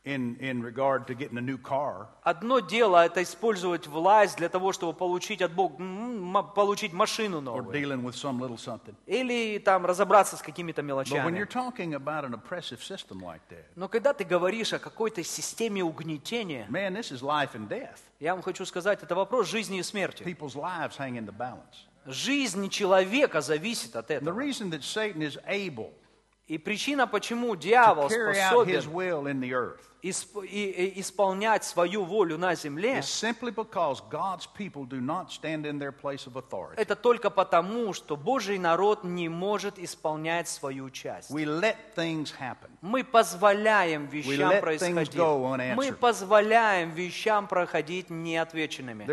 in, in regard to getting a new car, Одно дело это использовать власть для того, чтобы получить от Бога, получить машину or новую. dealing with some little something. Или там разобраться с какими-то But when you're мелочами. talking about an oppressive system like that, Но когда ты говоришь о какой-то системе угнетения, man, this is life and death. я вам хочу сказать, это вопрос жизни и смерти. People's lives hang in the balance. Жизнь человека зависит от the этого. reason that Satan is able И причина, почему дьявол способен исп- и- и исполнять свою волю на земле, это только потому, что Божий народ не может исполнять свою часть. We let things happen. Мы позволяем вещам происходить. go unanswered. Мы позволяем вещам проходить неотвеченными.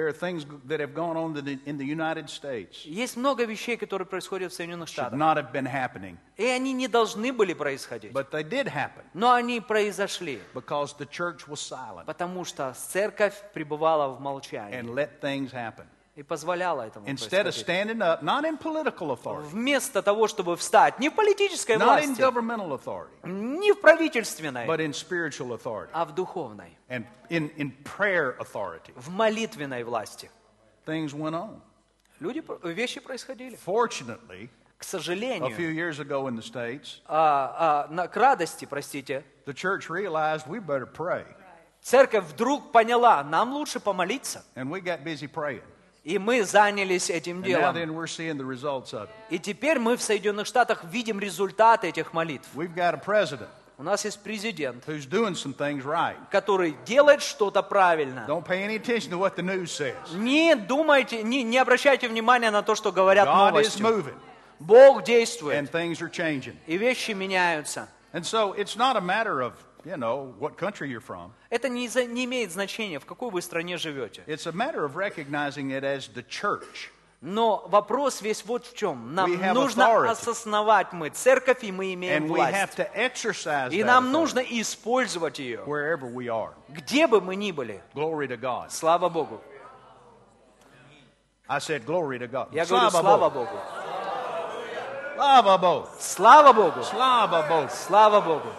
Есть много вещей, которые происходят в Соединенных Штатах. not have been happening, И они не должны были происходить. but they did happen Но они произошли. because the church was silent Потому что церковь пребывала в молчании. and let things happen. И позволяла этому Instead of standing up, not in political authority, Вместо того, чтобы встать не в политической not in власти, governmental authority, не в правительственной, but in spiritual authority а в духовной, and in, in prayer authority, в молитвенной власти. things went on. Люди, вещи происходили. Fortunately, К a сожалению, few years ago in the States, а, а, на- к радости, простите, the church realized we better pray, церковь вдруг поняла, нам лучше помолиться. and we got busy praying. И мы занялись этим делом. then we're seeing the results of it. И теперь мы в Соединенных Штатах видим результаты этих молитв. We've got a president У нас есть президент, who's doing some things right. который делает что-то правильно. Don't pay any attention to what the news says. Не думайте, не, не обращайте внимания на то, что говорят God is новости. moving Бог действует, and things are changing. и вещи меняются. And so it's not a matter of, you know, what country you're from. Это не, за- не имеет значения, в какой вы стране живете. It's a matter of recognizing it as the church. Но вопрос весь вот в чем. Нам We have нужно authority. осознавать мы церковь, и мы имеем And we have власть. to exercise И that нам authority нужно использовать ее, wherever we are. где бы мы ни были. Glory to God. Слава Богу. I said glory to God. Я говорю, слава Bogу. Богу. Slava Bogу. Слава Богу. Slava Bogу. Слава Богу.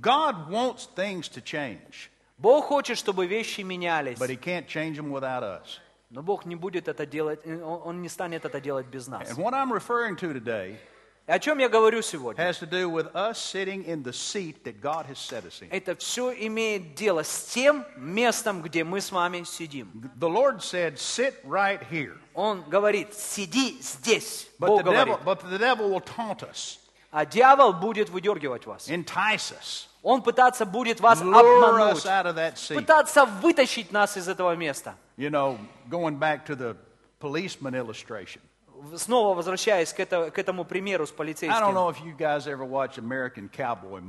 God wants things to change, Бог хочет, чтобы вещи менялись. but He can't change them without us. Но Бог не будет это делать, э, Он он не станет это делать без нас. And what I'm referring to today О чем я говорю сегодня? has to do with us sitting in the seat that God has set us in. Это все имеет дело с тем местом, где мы с вами сидим. The Lord said, Sit right here. Он говорит, сиди здесь. But Бог the, devil, говорит. but the devil will taunt us, А дьявол будет выдергивать вас. entice us, Он пытаться будет вас lure us обмануть. out of that seat. Пытаться вытащить нас из этого места. You know, going back to the policeman illustration, Снова возвращаясь к, это- к этому примеру с полицейским.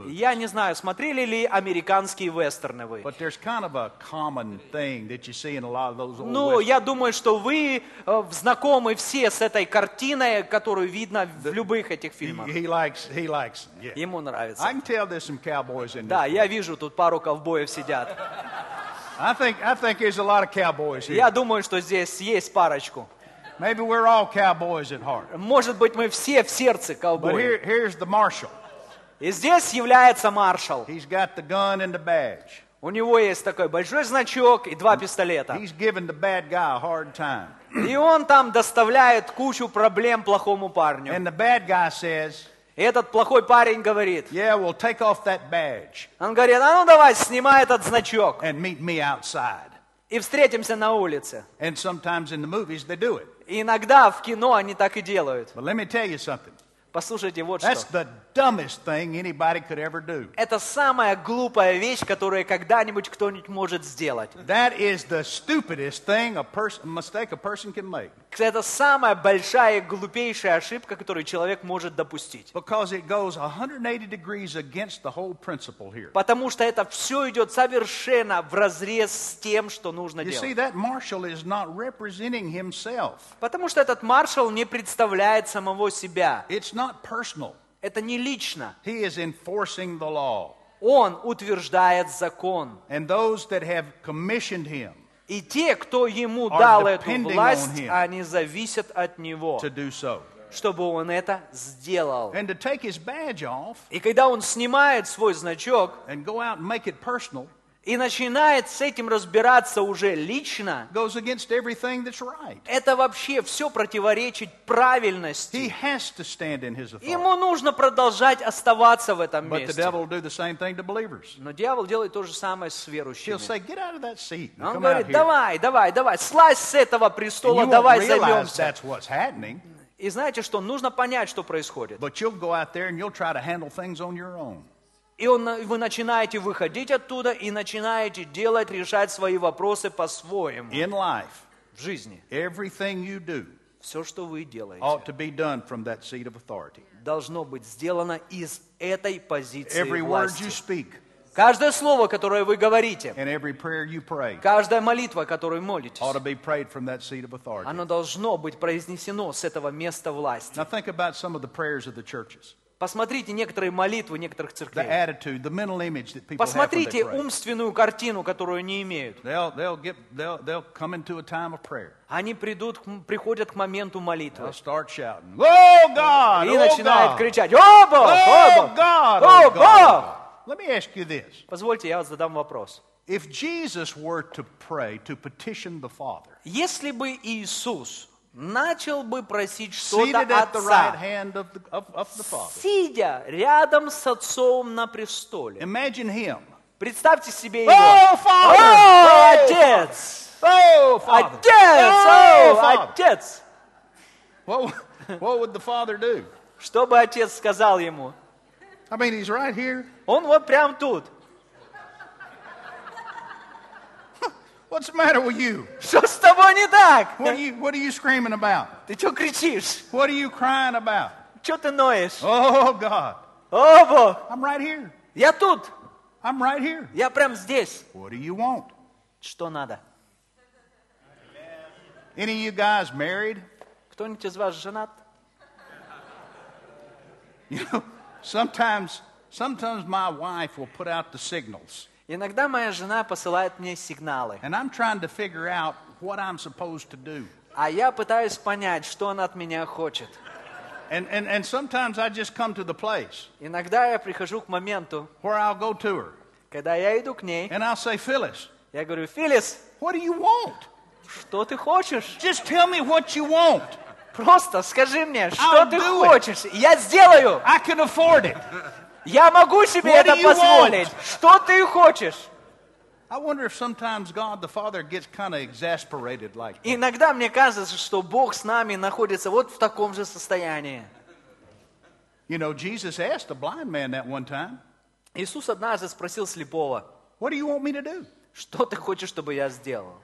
Я не знаю, смотрели ли американские вестерны вы. Ну, westerns. я думаю, что вы э, знакомы все с этой картиной, которую видно в любых этих фильмах. Ему нравится. Да, я вижу, тут пару ковбоев сидят. Я думаю, что здесь есть парочку. Maybe we're all cowboys at heart. Может быть, мы все в сердце But ковбои. here, here's the marshal. И здесь является маршал. He's got the gun and the badge. У него есть такой большой значок и два пистолета. He's giving the bad guy a hard time. И он там доставляет кучу проблем плохому парню. And the bad guy says, И этот плохой парень говорит, Yeah, well, take off that badge он говорит, а ну давай, снимай этот значок and meet me outside. и встретимся на улице. And sometimes in the movies they do it. Иногда в кино они так и делают. But let me tell you something. Послушайте, вот That's что. the dumbest thing anybody could ever do. Это самая глупая вещь, которую когда-нибудь кто-нибудь может сделать. That is the stupidest thing a person mistake a person can make Это самая большая и глупейшая ошибка, которую человек может допустить. because it goes 180 degrees against the whole principle here. Потому что это все идет совершенно в разрез с тем, что нужно You see, делать. that marshal is not representing himself. Потому что этот маршал не представляет самого себя. It's not personal. Это не лично. He is enforcing the law. Он утверждает закон. And those that have commissioned him И те, кто ему дал эту власть, они зависят от него, to do so. чтобы он это сделал. And to take his badge off И когда он снимает свой значок and go out and make it personal и начинает с этим разбираться уже лично, goes against everything that's right. это вообще все противоречит правильности. He has to stand in his authority. Ему нужно продолжать оставаться в этом But the месте. devil will do the same thing to believers. Но дьявол делает то же самое с He'll верующими. say, Get out of that seat and Он come out говорит, here. давай, давай, давай, слазь с этого And престола, won't давай realize займемся. that's what's happening, И знаете что, нужно понять, что происходит. but you'll go out there and you'll try to handle things on your own. И он, вы начинаете выходить оттуда и начинаете делать, решать свои вопросы по-своему In life, в жизни. everything you do Все, что вы делаете, ought to be done from that seat of authority. должно быть сделано из этой позиции Every word власти. you speak Каждое слово, которое вы говорите, and every prayer you pray каждая молитва, которую молитесь, ought to be prayed from that seat of authority. оно должно быть произнесено с этого места власти. Now think about some of the prayers of the churches. Посмотрите некоторые молитвы некоторых The церквей. attitude, the mental image that people have when they Посмотрите pray. умственную картину, которую они имеют. They'll, they'll, get, they'll, they'll come into a time of prayer. Они придут, приходят к моменту молитвы. They'll start shouting, Oh God! И Oh начинают God! кричать, «О Бог! О Oh Бог! О Oh Бог!» Let me ask you this. Позвольте, я задам вопрос. If Jesus were to pray to petition the Father, Если бы Иисус начал бы просить что-то right Отца, hand of the, of, of сидя рядом с Отцом на престоле, представьте себе его. Oh, Father! О, Oh, Отец! Oh, Father! Отец! Oh, Father! Отец! What, what would the Father do? Что бы Отец сказал ему? I mean, he's right here. Он вот прям тут. What's the matter with you? Что с тобой не так? What are you, what are you screaming about? Ты что кричишь? What are you crying about? Что ты ноешь? Oh, God. О, Бог! I'm right here. Я тут! I'm right here. Я прям здесь. What do you want? Что надо? Any of you guys married? Кто-нибудь из вас женат? You know, sometimes, sometimes my wife will put out the signals, Иногда моя жена посылает мне сигналы, and I'm trying to figure out what I'm supposed to do. а я пытаюсь понять, что она от меня хочет. And, and, and sometimes I just come to the place Иногда я прихожу к моменту, where I'll go to her, когда я иду к ней, and I'll say, Phyllis, я говорю, Филис, what do you want? что ты хочешь? Just tell me what you want. Просто скажи мне, что I'll ты it. хочешь. и Я сделаю. I can afford it. Я могу себе What это позволить. Что ты хочешь? I wonder if sometimes God the Father gets kind of exasperated like that. Иногда мне кажется, что Бог с нами находится вот в таком же состоянии. You know, Jesus asked a blind man that one time, Иисус однажды спросил слепого, What do you want me to do? что ты хочешь, чтобы я сделал?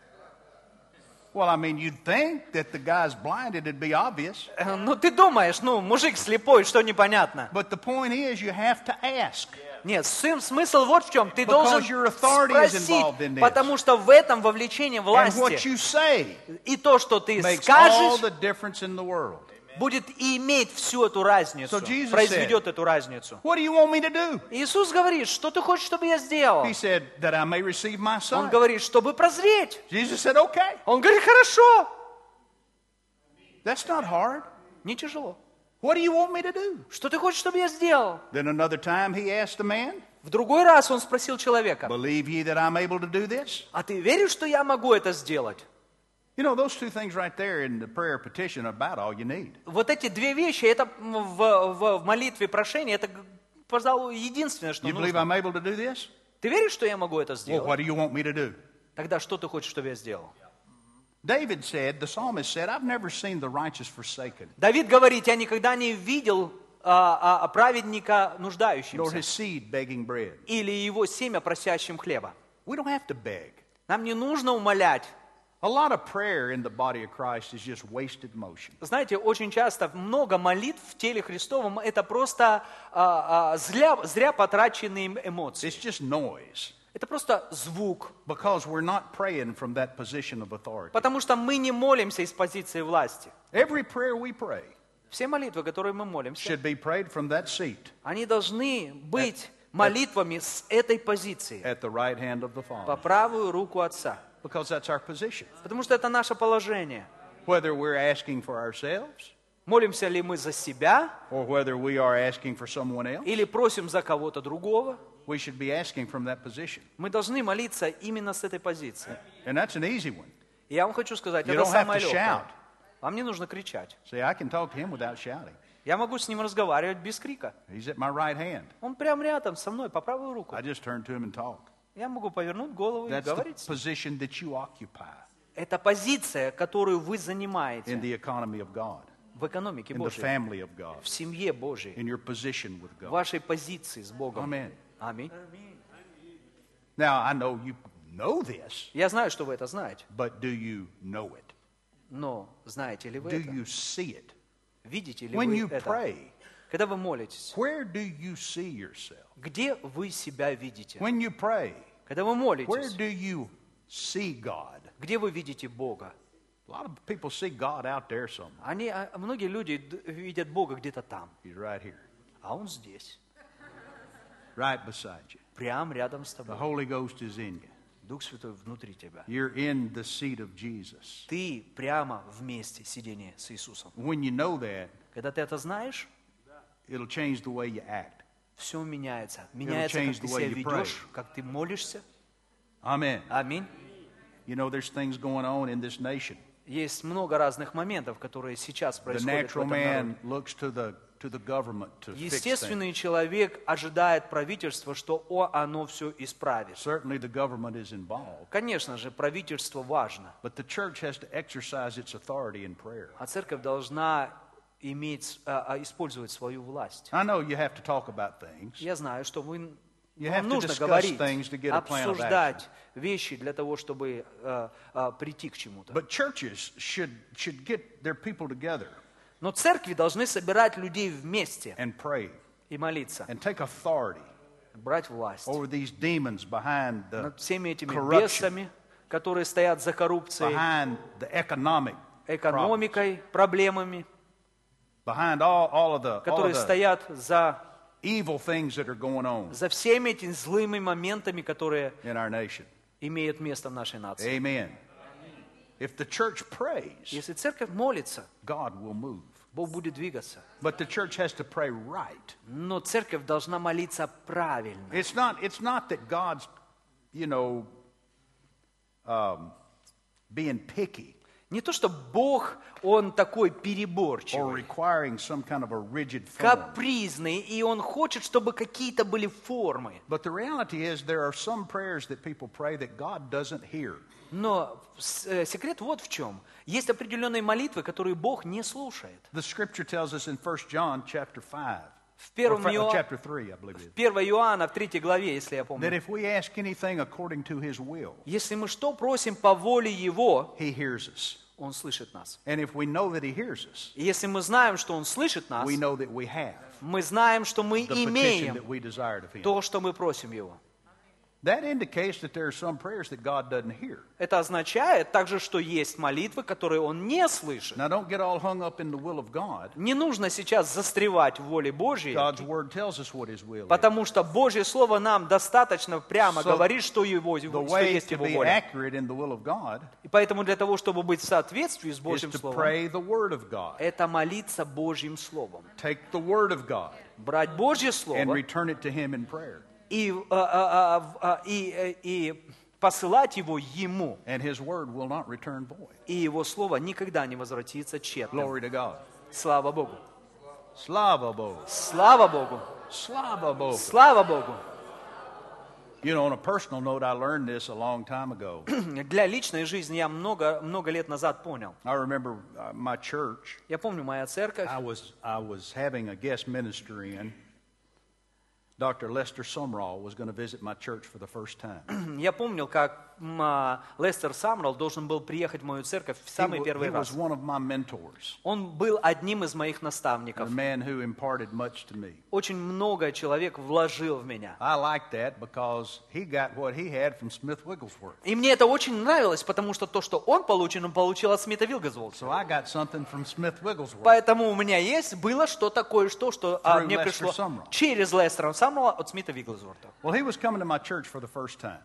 Well, I mean, you'd think that the guy's blinded, it'd be obvious. Э, Ну, ты думаешь, ну, мужик слепой, что непонятно? But the point is, you have to ask. Нет, сым- смысл вот в чем. Ты Because должен your authority is спросить, involved in this. потому что в этом вовлечение And what власти. you say И то, что ты makes all скажешь, Будет иметь всю эту разницу, So произведет эту разницу. Иисус говорит, что ты хочешь, чтобы я сделал? Said, Он говорит, чтобы прозреть. Said, Okay. Он говорит, хорошо. That's not hard. Не тяжело. What do you want me to do? Что ты хочешь, чтобы я сделал? Then another time he asked the man, В другой раз он спросил человека, Believe ye that I'm able to do this? а ты веришь, что я могу это сделать? You know, those two things right there in the prayer petition are about all you need. Вот эти две вещи, это в, в- в молитве прошения, это, пожалуй, единственное, что You believe нужно. I'm able to do this? Ты веришь, что я могу это Well, сделать? what do you want me to do? Тогда что ты хочешь, чтобы я сделал? David said, the psalmist said, I've never seen the righteous forsaken, Давид говорит, я никогда не видел а, а, праведника nor нуждающимся his seed begging bread. или его семя просящим хлеба. We don't have to beg. Нам не нужно умолять. A lot of prayer in the body of Christ is just wasted motion. Знаете, очень часто много молитв в теле Христовом это просто а, а, зря, зря потраченные эмоции. It's just noise Это просто звук, because we're not praying from that position of authority. потому что мы не молимся из позиции власти. Every prayer we pray Все молитвы, которые мы молимся, should be prayed from that seat они должны быть молитвами с этой позиции, at the right hand of the по Father правую руку Отца. Because that's our position. Потому что это наше положение. Whether we're asking for ourselves Молимся ли мы за себя or whether we are asking for someone else, или просим за кого-то другого, we should be asking from that position. мы должны молиться именно с этой позиции. And that's an easy one. И я вам хочу сказать, You это don't have самое to легкое. shout. Вам не нужно кричать. See, I can talk to him without shouting. Я могу с ним разговаривать без крика. He's at my right hand. Он прямо рядом со мной, по правую руку. I just turn to him and talk. Я могу повернуть голову и That's говорить. position that you occupy Это позиция, которую вы in занимаете the economy of God, в экономике in the Божьей, family of God, в семье Божьей, in your position with в God. вашей позиции с Богом. Amen. Аминь. Now, I know you know this, Я знаю, что вы это знаете, but do you know it? но знаете ли вы Do это? you see it? Видите ли When вы you это? pray, Когда вы молитесь, where do you see yourself? где вы себя видите? When you pray, Когда вы where молитесь, do you see God? где вы видите Бога? A lot of people see God out there somewhere. Они, а, многие люди видят Бога где-то там, He's right here, а Он здесь, right beside you. прямо рядом с The тобой. Holy Ghost is in you. Дух Святой внутри тебя. You're in the seat of Jesus. Ты прямо вместе сидение с Иисусом. When you know that, Когда ты это знаешь, it'll change the way you act. Все меняется. Меняется, как ты себя ведешь, как ты молишься. Amen. Аминь. You know, there's things going on in this nation. Есть много разных моментов, которые сейчас происходят в этом народе. Естественный человек ожидает правительства, что о, оно все исправит. Конечно же, правительство важно, а церковь должна иметь, а, а, использовать свою власть. I know you have to talk about things, Я знаю, что вы, You вам нужно говорить, things to get a plan of обсуждать вещи для того, чтобы а, а, прийти к чему-то. but churches should should get their people together Но церкви должны собирать людей вместе and pray и молиться, and take authority брать власть over these demons behind the над всеми этими бесами, которые стоят за коррупцией, экономикой, проблемами, behind all, all of the all of которые the стоят за, evil things that are going on за всеми этими злыми моментами, которые in our nation. имеют место в нашей нации. Amen. If the church prays, Если церковь молится, God will move. Бог будет двигаться. But the church has to pray right. Но церковь должна молиться правильно. It's not, it's not that God's, you know, um, being picky Не то, что Бог, Он такой переборчивый, kind of капризный, и Он хочет, чтобы какие-то были формы. Но э, секрет вот в чем. Есть определенные молитвы, которые Бог не слушает. The scripture tells us in 1 John chapter 5 В Or 1, fra- Ио- chapter 3, I believe it is. 1 Иоанна, в 3 главе, если я помню. Если мы что просим по воле Его. Он слышит нас. И если мы знаем, что Он слышит нас, мы знаем, что мы имеем то, что мы просим Его. Это означает также, что есть молитвы, которые Он не слышит. Now, don't get all hung up in the will of God. Не нужно сейчас застревать в воле Божьей, потому что Божье Слово нам достаточно прямо говорит, что, его, что есть Его воля. И поэтому для того, чтобы быть в соответствии с Божьим to Словом, это молиться Божьим Словом. Брать Божье Слово и, а, а, а, а, и, э, и посылать его Ему. And his word will not return void. И Его Слово никогда не возвратится тщетным. Glory to God. Слава Богу! Slava Bog. Слава Богу! Slava Bog. Слава Богу! You know, on a personal note, I learned this a long time ago. Для личной жизни я много, много лет назад понял. I remember uh, my church. Я помню, моя церковь, I was I was having a guest minister in. Dr. Lester Sumrall was going to visit my church for the first time. я помнил, как м, а, Лестер Самрал должен был приехать в мою церковь в самый первый раз. Он был одним из моих наставников. Очень много человек вложил в меня. И мне это очень нравилось, потому что то, что он получил, он получил от Смита Wigglesworth. Поэтому у меня есть, было что-то, кое-что, что а, Through мне пришло через Лестера Самрала от Смита Вигглсворта.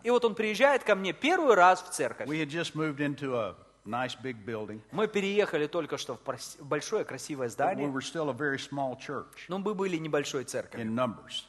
И вот он приезжает ко мне первый раз в церковь. We had just moved into a nice big building. Мы переехали только что в большое красивое But we здание, were still a very small church но мы были небольшой церковью in numbers.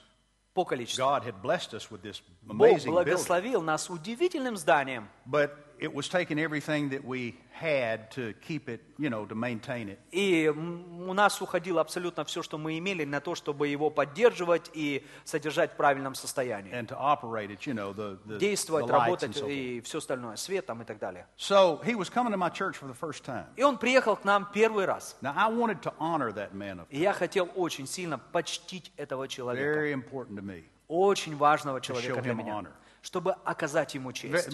по количеству. God had blessed us with this Бог amazing building. благословил нас удивительным зданием. But it was taking everything that we had to keep it, you know, to maintain it. И у нас уходило абсолютно все, что мы имели, на то, чтобы его поддерживать и содержать в правильном состоянии. and to operate it, you know, the, the, the Действовать, and работать so и все остальное, свет там и так далее. So he was coming to my church for the first time. И он приехал к нам первый раз. Now I wanted to honor that man of И я хотел очень сильно почтить этого человека. very important to me. Очень важного человека для меня. honor. Чтобы оказать ему честь.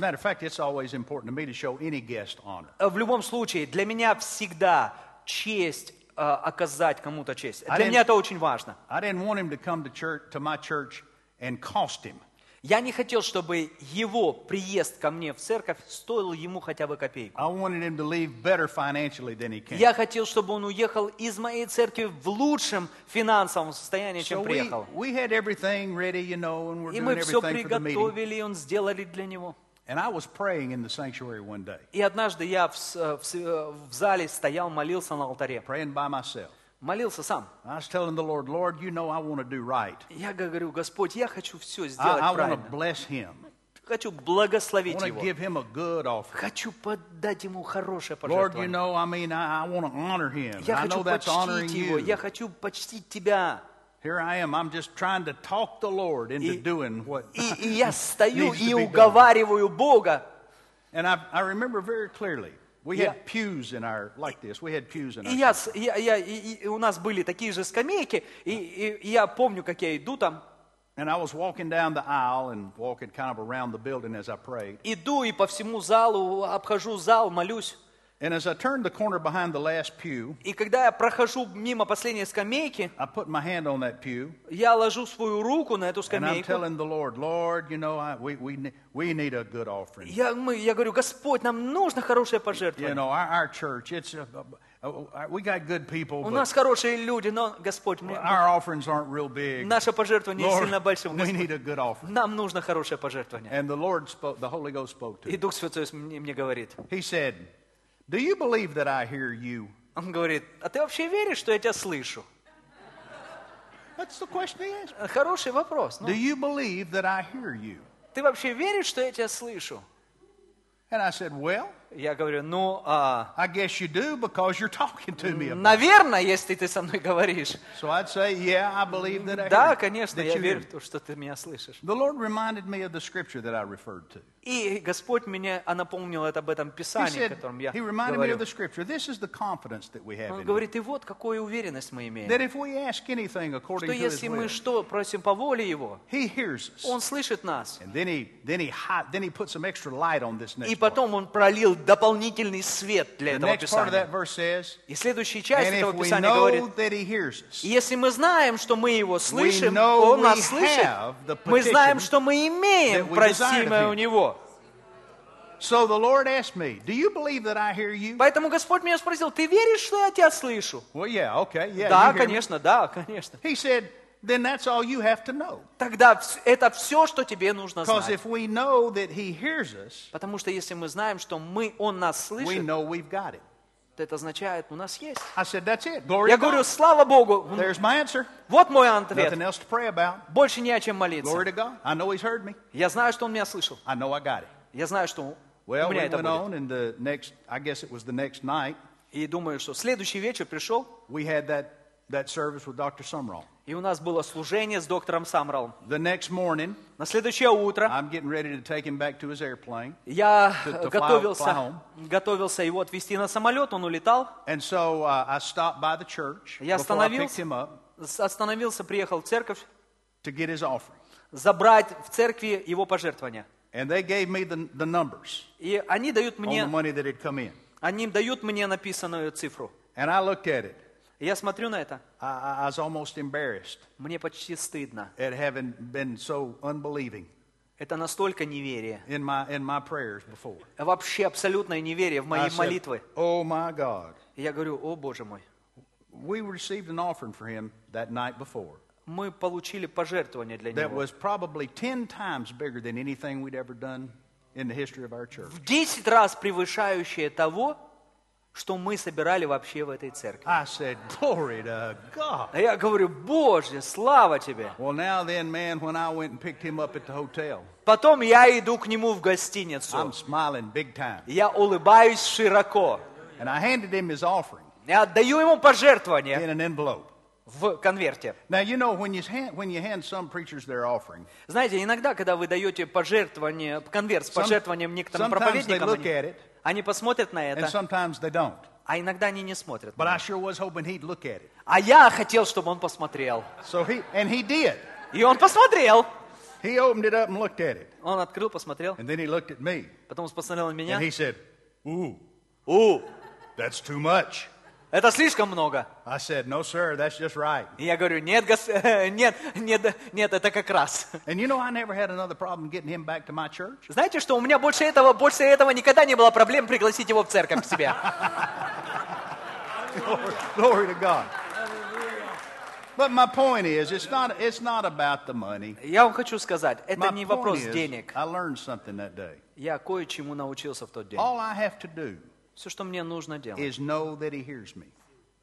Э, В любом случае, для меня всегда честь э, оказать кому-то честь. Для меня это очень важно. I didn't want him to come to church to my church and cost him. Я не хотел, чтобы его приезд ко мне в церковь стоил ему хотя бы копейку. Я хотел, чтобы он уехал из моей церкви в лучшем финансовом состоянии, чем we, приехал. we had everything ready, you know, and we're И мы все приготовили, и он сделали для него. And I was praying in the sanctuary one day, И однажды я в, с- в э, в зале стоял, молился на алтаре. praying by myself. Молился сам. I was telling the Lord, Lord, you know I want to do right. Я говорю, Господь, я хочу все I, сделать I want to правильно. bless him. Хочу I благословить want to его. give him a good offer. Хочу подать ему хорошее Lord, you пожертвование. know, I mean, I, I want to honor him. Я I know хочу that's honoring почтить его. Я you. хочу почтить тебя. Here I am. I'm just trying to talk the Lord into И- doing what И, и я стою needs и to be done. уговариваю Бога. And I, I remember very clearly, We Я- had pews in our, like this, we had pews in И our я, church. с- я, я- и- и у нас были такие же скамейки, и, и- и я помню, как я иду там, And I was walking down the aisle and walking kind of around the building as I prayed. иду и по всему залу, обхожу зал, молюсь. And as I turned the corner behind the last pew, И когда я прохожу мимо последней скамейки, I put my hand on that pew я ложу свою руку на эту and I'm скамейку. telling the Lord, Lord, you know, I, we, we, ne- we need a good offering. Я, мы, я говорю, Господь, нам нужно хорошее You пожертвование. know, our, our church, it's, uh, uh, uh, we got good people, У but нас хорошие люди, но, Господь, мне, our offerings aren't real big. наше пожертвование Lord, сильно большое. we Господь, need a good offering. нам нужно хорошее пожертвование. And the Lord spoke, the Holy Ghost spoke to И me. Дух Святой мне, мне говорит, He said, Do you believe that I hear you? он говорит, а ты вообще веришь, что я тебя слышу? That's the question he asked. Хороший вопрос. ну. Do you believe that I hear you? Ты вообще веришь, что я тебя слышу? And I said, Well, Я говорю, ну, а, I guess you do because you're talking to me about наверное, если ты со мной говоришь. So I'd say, yeah, I believe that I Да, конечно, я верю в то, что ты меня слышишь. The Lord reminded me of the scripture that I referred to. И Господь меня а, напомнил это об этом Писании, о котором я He reminded me говорю. of the scripture. This is the confidence that we have Он говорит, и вот какую уверенность мы имеем. Что если мы что просим по воле Его. Он слышит нас. И потом Он пролил дополнительный свет для этого Писания. И следующая часть этого Писания говорит, Если мы знаем, что мы Его слышим, Он нас слышит, мы знаем, что мы имеем просимое у. Него. so the Lord asked me, "Do you believe that I hear you?" Поэтому Господь меня спросил, ты веришь, что я тебя слышу? Well, yeah, okay, yeah. Да, конечно, да, конечно. He said, "Then that's all you have to know." Тогда вс- это все, что тебе нужно Because знать. if we know that He hears us, Потому что если мы знаем, что мы, Он нас we слышит, know we've got it. то это означает, у нас есть. I said, "That's it. Glory Я to говорю, God." слава Богу, There's my answer. вот мой ответ. Nothing else to pray about. Больше не о чем Glory молиться. to God. I know He's heard me. Я знаю, что Он меня слышал. I know I got it. Я знаю, что Well, у we меня это went будет. on, and the next, I guess it was the next night, И думаю, что следующий вечер пришел, we had that, that service with Dr. Sumrall. и у нас было служение с доктором Самралом. The next morning, На следующее утро I'm getting ready to take him back to his airplane. я To- to fly- fly готовился, home. готовился его отвезти на самолет, он улетал. And so uh, I stopped by the church Я I остановился, him up остановился, приехал в церковь, to get his offering. забрать в церкви его пожертвования. And they gave me the, the numbers И они дают on the мне, money that had come in. они дают мне написанную цифру. And I looked at it. И я смотрю на это, I, I was almost embarrassed мне почти стыдно. at having been so unbelieving Это настолько неверие. in my, in my prayers before. Вообще абсолютное неверие в I мои said, oh my God. И я говорю, о Боже мой, We received an offering for him that night before мы получили пожертвование для that него. was probably 10 times bigger than anything we'd ever done in the history of our church. В 10 раз превышающее того, что мы собирали вообще в этой церкви. I said, Glory to God. А я говорю, Боже, слава тебе. Well, now then, man, when I went and picked him up at the hotel, Потом я иду к нему в гостиницу. I'm smiling big time. Я улыбаюсь широко. And I handed him his offering Я отдаю ему пожертвование in an envelope. в конверте. Now, you know, when you hand, when you hand some preachers their offering, Знаете, иногда, когда вы даете пожертвование, конверт с пожертвованием некоторым sometimes they проповедникам, look они, at it, они посмотрят на and это, sometimes they don't. а иногда они не смотрят. But на I это. sure was hoping he'd look at it. А я хотел, чтобы он посмотрел. So he, and he did. И он посмотрел. He opened it up and looked at it. Он открыл, посмотрел, And then he looked at me. потом посмотрел на меня. And he said, Ooh, У, that's too much. Это слишком много. I said, No, sir, that's just right. И я говорю, нет, гос- нет, нет, нет, это как раз. And you know, I never had another problem getting him back to my church. Знаете, что у меня больше этого, больше этого никогда не было проблем пригласить его в церковь к себе. Glory, glory to God. But my point is, it's not, it's not about the money. Я вам хочу сказать, это не вопрос денег. I learned something that day. Я кое-чему научился в тот день. All I have to do Все, что мне нужно делать, is know that he hears me.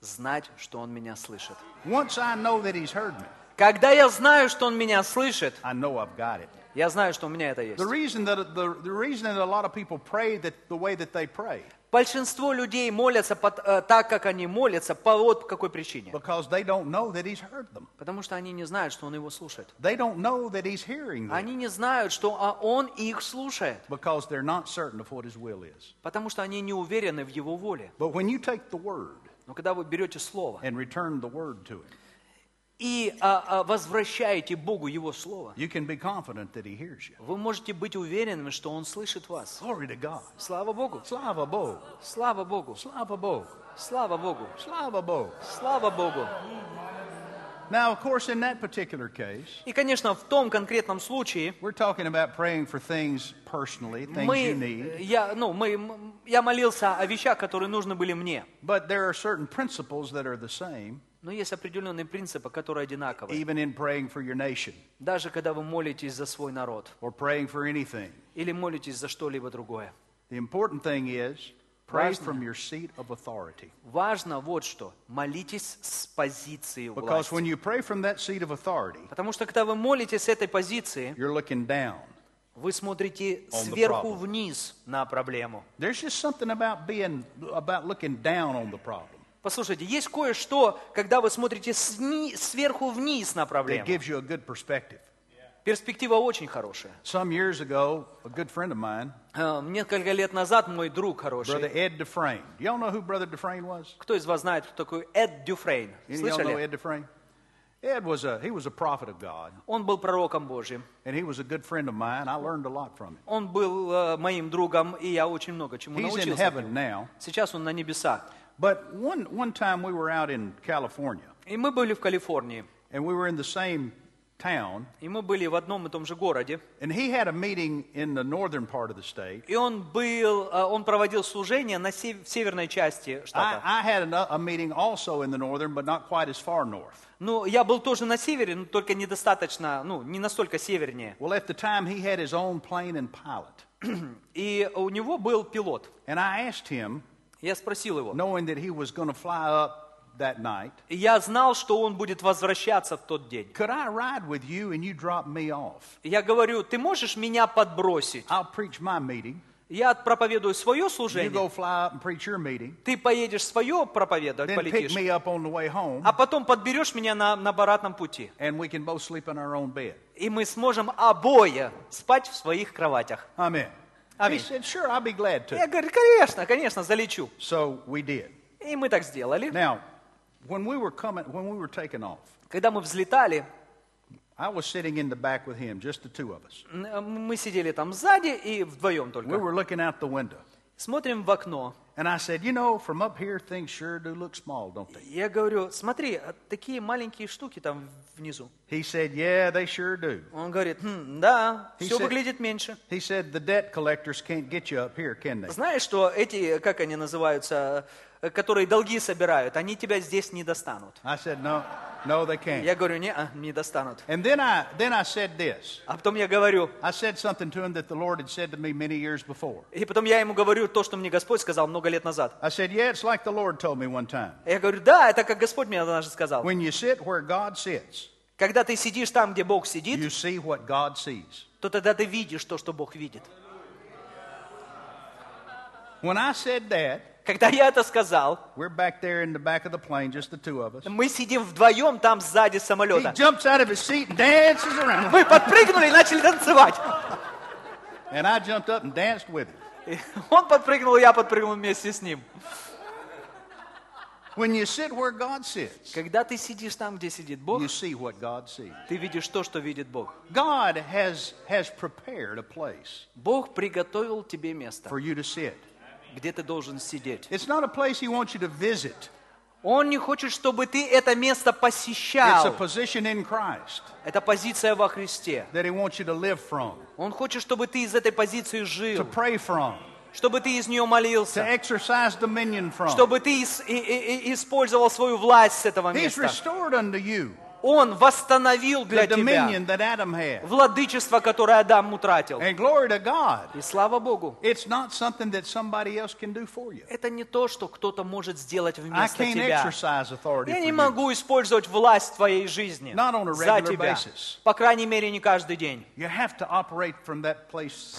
знать, что он меня слышит. Once I know that he's heard me, Когда я знаю, что он меня слышит, I know I've got it. я знаю, что у меня это есть. The reason that, the, the reason that a lot of people pray that the way that they pray, Большинство людей молятся э, так, как они молятся, по вот какой причине. Потому что они не знают, что он его слушает. Они не знают, что а, он их слушает. Потому что они не уверены в его воле. Но когда вы берете слово and и а, а, возвращаете Богу его слово, you can be confident that he hears you. вы можете быть уверенными, что он слышит вас. Glory to God. Слава Богу! Slava Bog. Слава Богу! Slava Bog. Слава Богу! Slava Bog. Слава Богу! Now, of course, in that particular case, И, конечно, в том конкретном случае we're talking about praying for things personally, things you мы, need. я, ну, мы, я молился о вещах, которые нужны были мне. But there are certain principles that are the same, Но есть определенные принципы, которые одинаковы. even in praying for your nation Даже когда вы молитесь за свой народ or praying for anything. или молитесь за что-либо другое. The important thing is pray Важно. from your seat of authority. Важно вот что. Молитесь с позиции Because when власти. you pray from that seat of authority, Потому что когда вы молитесь с этой позиции, you're looking down. Вы смотрите сверху вниз на проблему. There's just something about being, about looking down on the problem Послушайте, есть кое-что, когда вы смотрите сни- сверху вниз на проблему. gives you a good perspective. Перспектива очень хорошая. Some years ago, a good friend of mine, Э, Несколько лет назад мой друг Brother хороший, Ed Dufresne. Y'all know who Brother Dufresne was? кто из вас знает, кто такой Эд Дюфрейн? Of y'all know Слышали? Ed Dufresne? Ed was a he was a prophet of God, Он был пророком Божьим. and he was a good friend of mine. I learned a lot from him. Он был э, моим другом, и я очень много чему He's in научился. от heaven него. now. Сейчас он на небесах. But one one time we were out in California, И мы были в Калифорнии. and we were in the same town, И мы были в одном и том же городе. and he had a meeting in the northern part of the state. И он был, э, он проводил служение на сев- в северной части I, штата. I had a, a meeting also in the northern, but not quite as far north. Ну, я был тоже на севере, но только недостаточно, ну, не настолько севернее. Well, at the time, he had his own plane and pilot, И у него был пилот. and I asked him, Я спросил его. knowing that he was going to fly up that night. И я знал, что он будет возвращаться в тот день. Could I ride with you and you drop me off? Я говорю, ты можешь меня подбросить? I'll preach my meeting. Я проповедую свое You служение, go fly up and preach your meeting. ты поедешь свое проповедовать, Then pick полетишь, me up on the way home, а потом подберешь меня на, на обратном пути. and we can both sleep in our own bed. И мы сможем обои спать в своих кроватях. Amen. He Аминь. said, Sure, I'll be glad to. Я говорю, конечно, конечно, залечу. So we did. И мы так сделали. Now, when we were coming, when we were taking off, Когда мы взлетали, I was sitting in the back with him, just the two of us. м, мы сидели там сзади и вдвоем We только. were looking out the window. Смотрим в окно. And I said, You know, from up here, things sure do look small, don't they? Я говорю, смотри, а такие маленькие штуки там внизу. He said, Yeah, they sure do. Он говорит, «Хм, да, He все said- выглядит меньше. He said, The debt collectors can't get you up here, can they? Знаешь, что эти, как они называются, э, которые долги собирают, они тебя здесь не достанут. I said, No, no, they can't. Я говорю, не, не достанут. And then I then I said this. А потом я говорю, I said something to him that the Lord had said to me many years before. и потом я ему говорю то, что мне Господь сказал много лет назад. I said, Yeah, it's like the Lord told me one time. Я говорю, да, это как Господь мне однажды сказал. When you sit where God sits, Когда ты сидишь там, где Бог сидит, you see what God sees. то тогда ты видишь то, что Бог видит. When I said that, Когда я это сказал, plane, мы сидим вдвоем там сзади самолета. Мы подпрыгнули и начали танцевать. Он подпрыгнул, я подпрыгнул вместе с ним. When you sit where God sits, Когда ты сидишь там, где сидит Бог, you see what God sees. ты видишь то, что видит Бог. God has, has prepared a place Бог приготовил тебе место, for you to sit. Где ты должен сидеть. It's not a place He wants you to visit. Он не хочет, чтобы ты это место It's a посещал. position in Christ Это позиция во Христе. that He wants you to live from, Он хочет, чтобы ты из этой позиции to жил, pray from, чтобы ты из нее to молился, exercise dominion from. чтобы ты использовал свою власть с этого места. Он восстановил для тебя владычество, которое Адам утратил. И слава Богу, это не то, что кто-то может сделать вместо тебя. Я не могу использовать власть в твоей жизни за тебя. По крайней мере, не каждый день.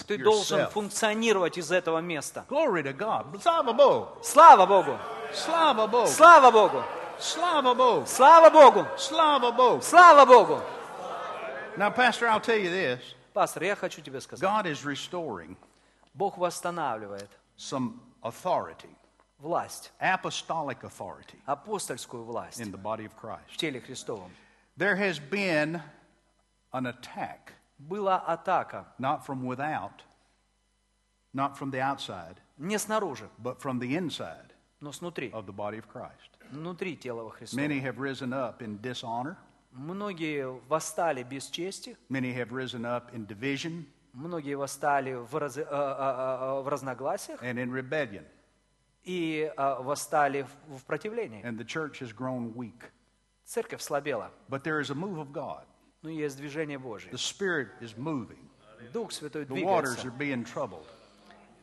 Ты должен функционировать из этого места. Slava Bog. Слава Богу! Slava Bog. Слава Богу! Slava Bog. Слава Богу! Slava Bog. Слава Богу! Now, Pastor, I'll tell you this. Пастор, я хочу тебе сказать. God is restoring Бог восстанавливает some authority, власть, apostolic authority апостольскую власть in the body of в Christ. теле Христовом. There has been an attack, Была атака not from without, not from the outside, не снаружи, but from the inside но снутри, of the body of Christ. Внутри тела во Христова. Many have risen up in dishonor. Многие восстали без чести, Many have risen up in division многие восстали в, раз- э, э, э, в разногласиях and in rebellion. и э, восстали в- в противлении. And the church has grown weak. Церковь слабела, But there is a move of God. но есть движение Божье. The Spirit is moving. Дух Святой The waters двигается are being troubled.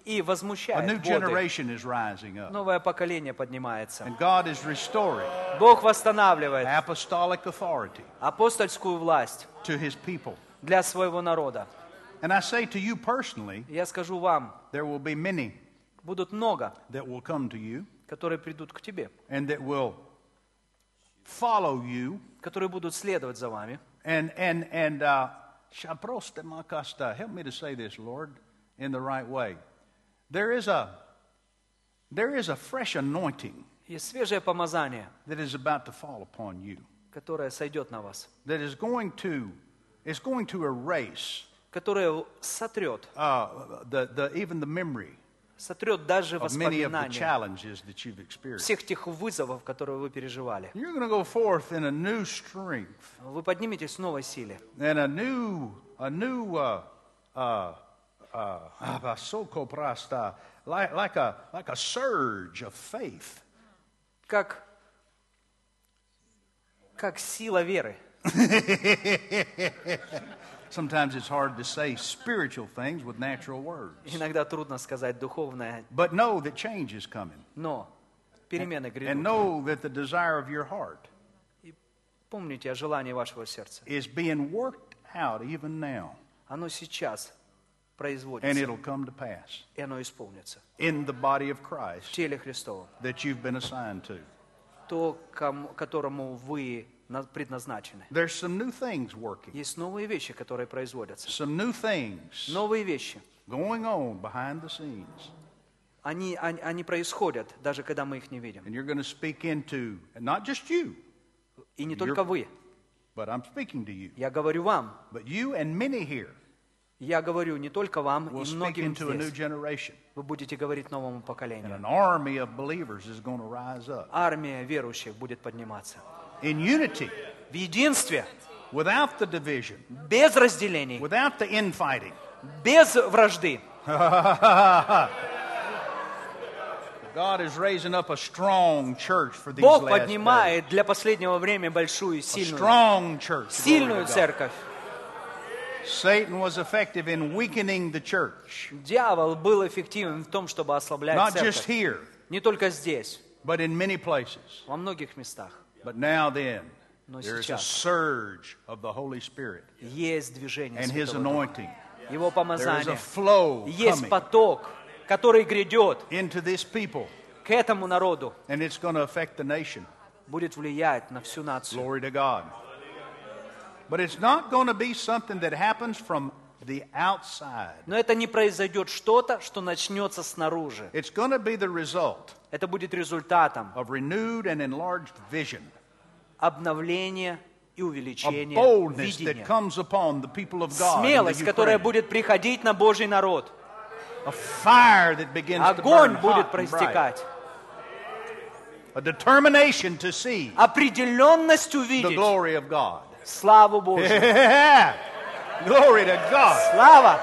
и A возмущает new воды. generation is rising up. Новое поколение поднимается. And God is restoring Бог восстанавливает apostolic authority апостольскую власть to his people. для своего народа. And I say to you personally, Я скажу вам, there will be many будут много, that will come to you которые придут к тебе, and that will follow you которые будут следовать за вами. and and and uh, shaproste makasta. Help me to say this, Lord, in the right way. There is a there is a fresh anointing Есть свежее помазание, that is about to fall upon you. которое сойдет на вас, That is going to is going to erase которое сотрет, uh, the, the even the memory сотрет даже of many of the воспоминания challenges that you've experienced. всех тех вызовов, которые вы переживали. You're going to go forth in a new strength Вы подниметесь в новой силе and a new a new uh, uh, uh, abasokoprasta, like like a like a surge of faith. как, как сила веры. Sometimes it's hard to say spiritual things with natural words. Иногда трудно сказать духовное, But know that change is coming. но перемены And грядут. know that the desire of your heart И помните о желании вашего сердца. is being worked out even now. Оно сейчас And производится, it'll come to pass и оно исполнится in the body of в Christ теле Христовом. that you've been assigned to. То, кому- которому вы на- предназначены. There's some new things working, Есть новые вещи, которые производятся. some new things Новые вещи. going on behind the scenes. Они, они, они происходят, даже когда мы их не видим. And you're going to speak into, not just you, И не только вы. but I'm speaking to you, Я говорю вам. but you and many here Я говорю не только вам и многим здесь. Вы будете говорить новому поколению. Армия верующих будет подниматься. В единстве, без разделений, без вражды. Бог поднимает для последнего времени большую, сильную, сильную церковь. Satan was effective in weakening the church, Дьявол был эффективен в том, чтобы ослаблять not just церковь. here, Не только здесь, but in many places. во многих местах. But now then, Но there is a сейчас. surge of the Holy Spirit Есть движение and His Святого Духа. anointing. Его There is a помазание. flow Есть coming поток, который грядет into this people, к этому народу. and it's going to affect the nation. Будет влиять на всю нацию. Glory to God. But it's not going to be something that happens from the outside. Но это не произойдет что-то, что начнется снаружи. It's going to be the result Это будет результатом of renewed and enlarged vision, обновления и увеличения видения. comes upon the people of God. in the Смелость, которая будет приходить на Божий народ. A fire that begins to Огонь burn будет проистекать. Определенность увидеть glory of God. славу Божью. Yeah. Glory to God. Слава!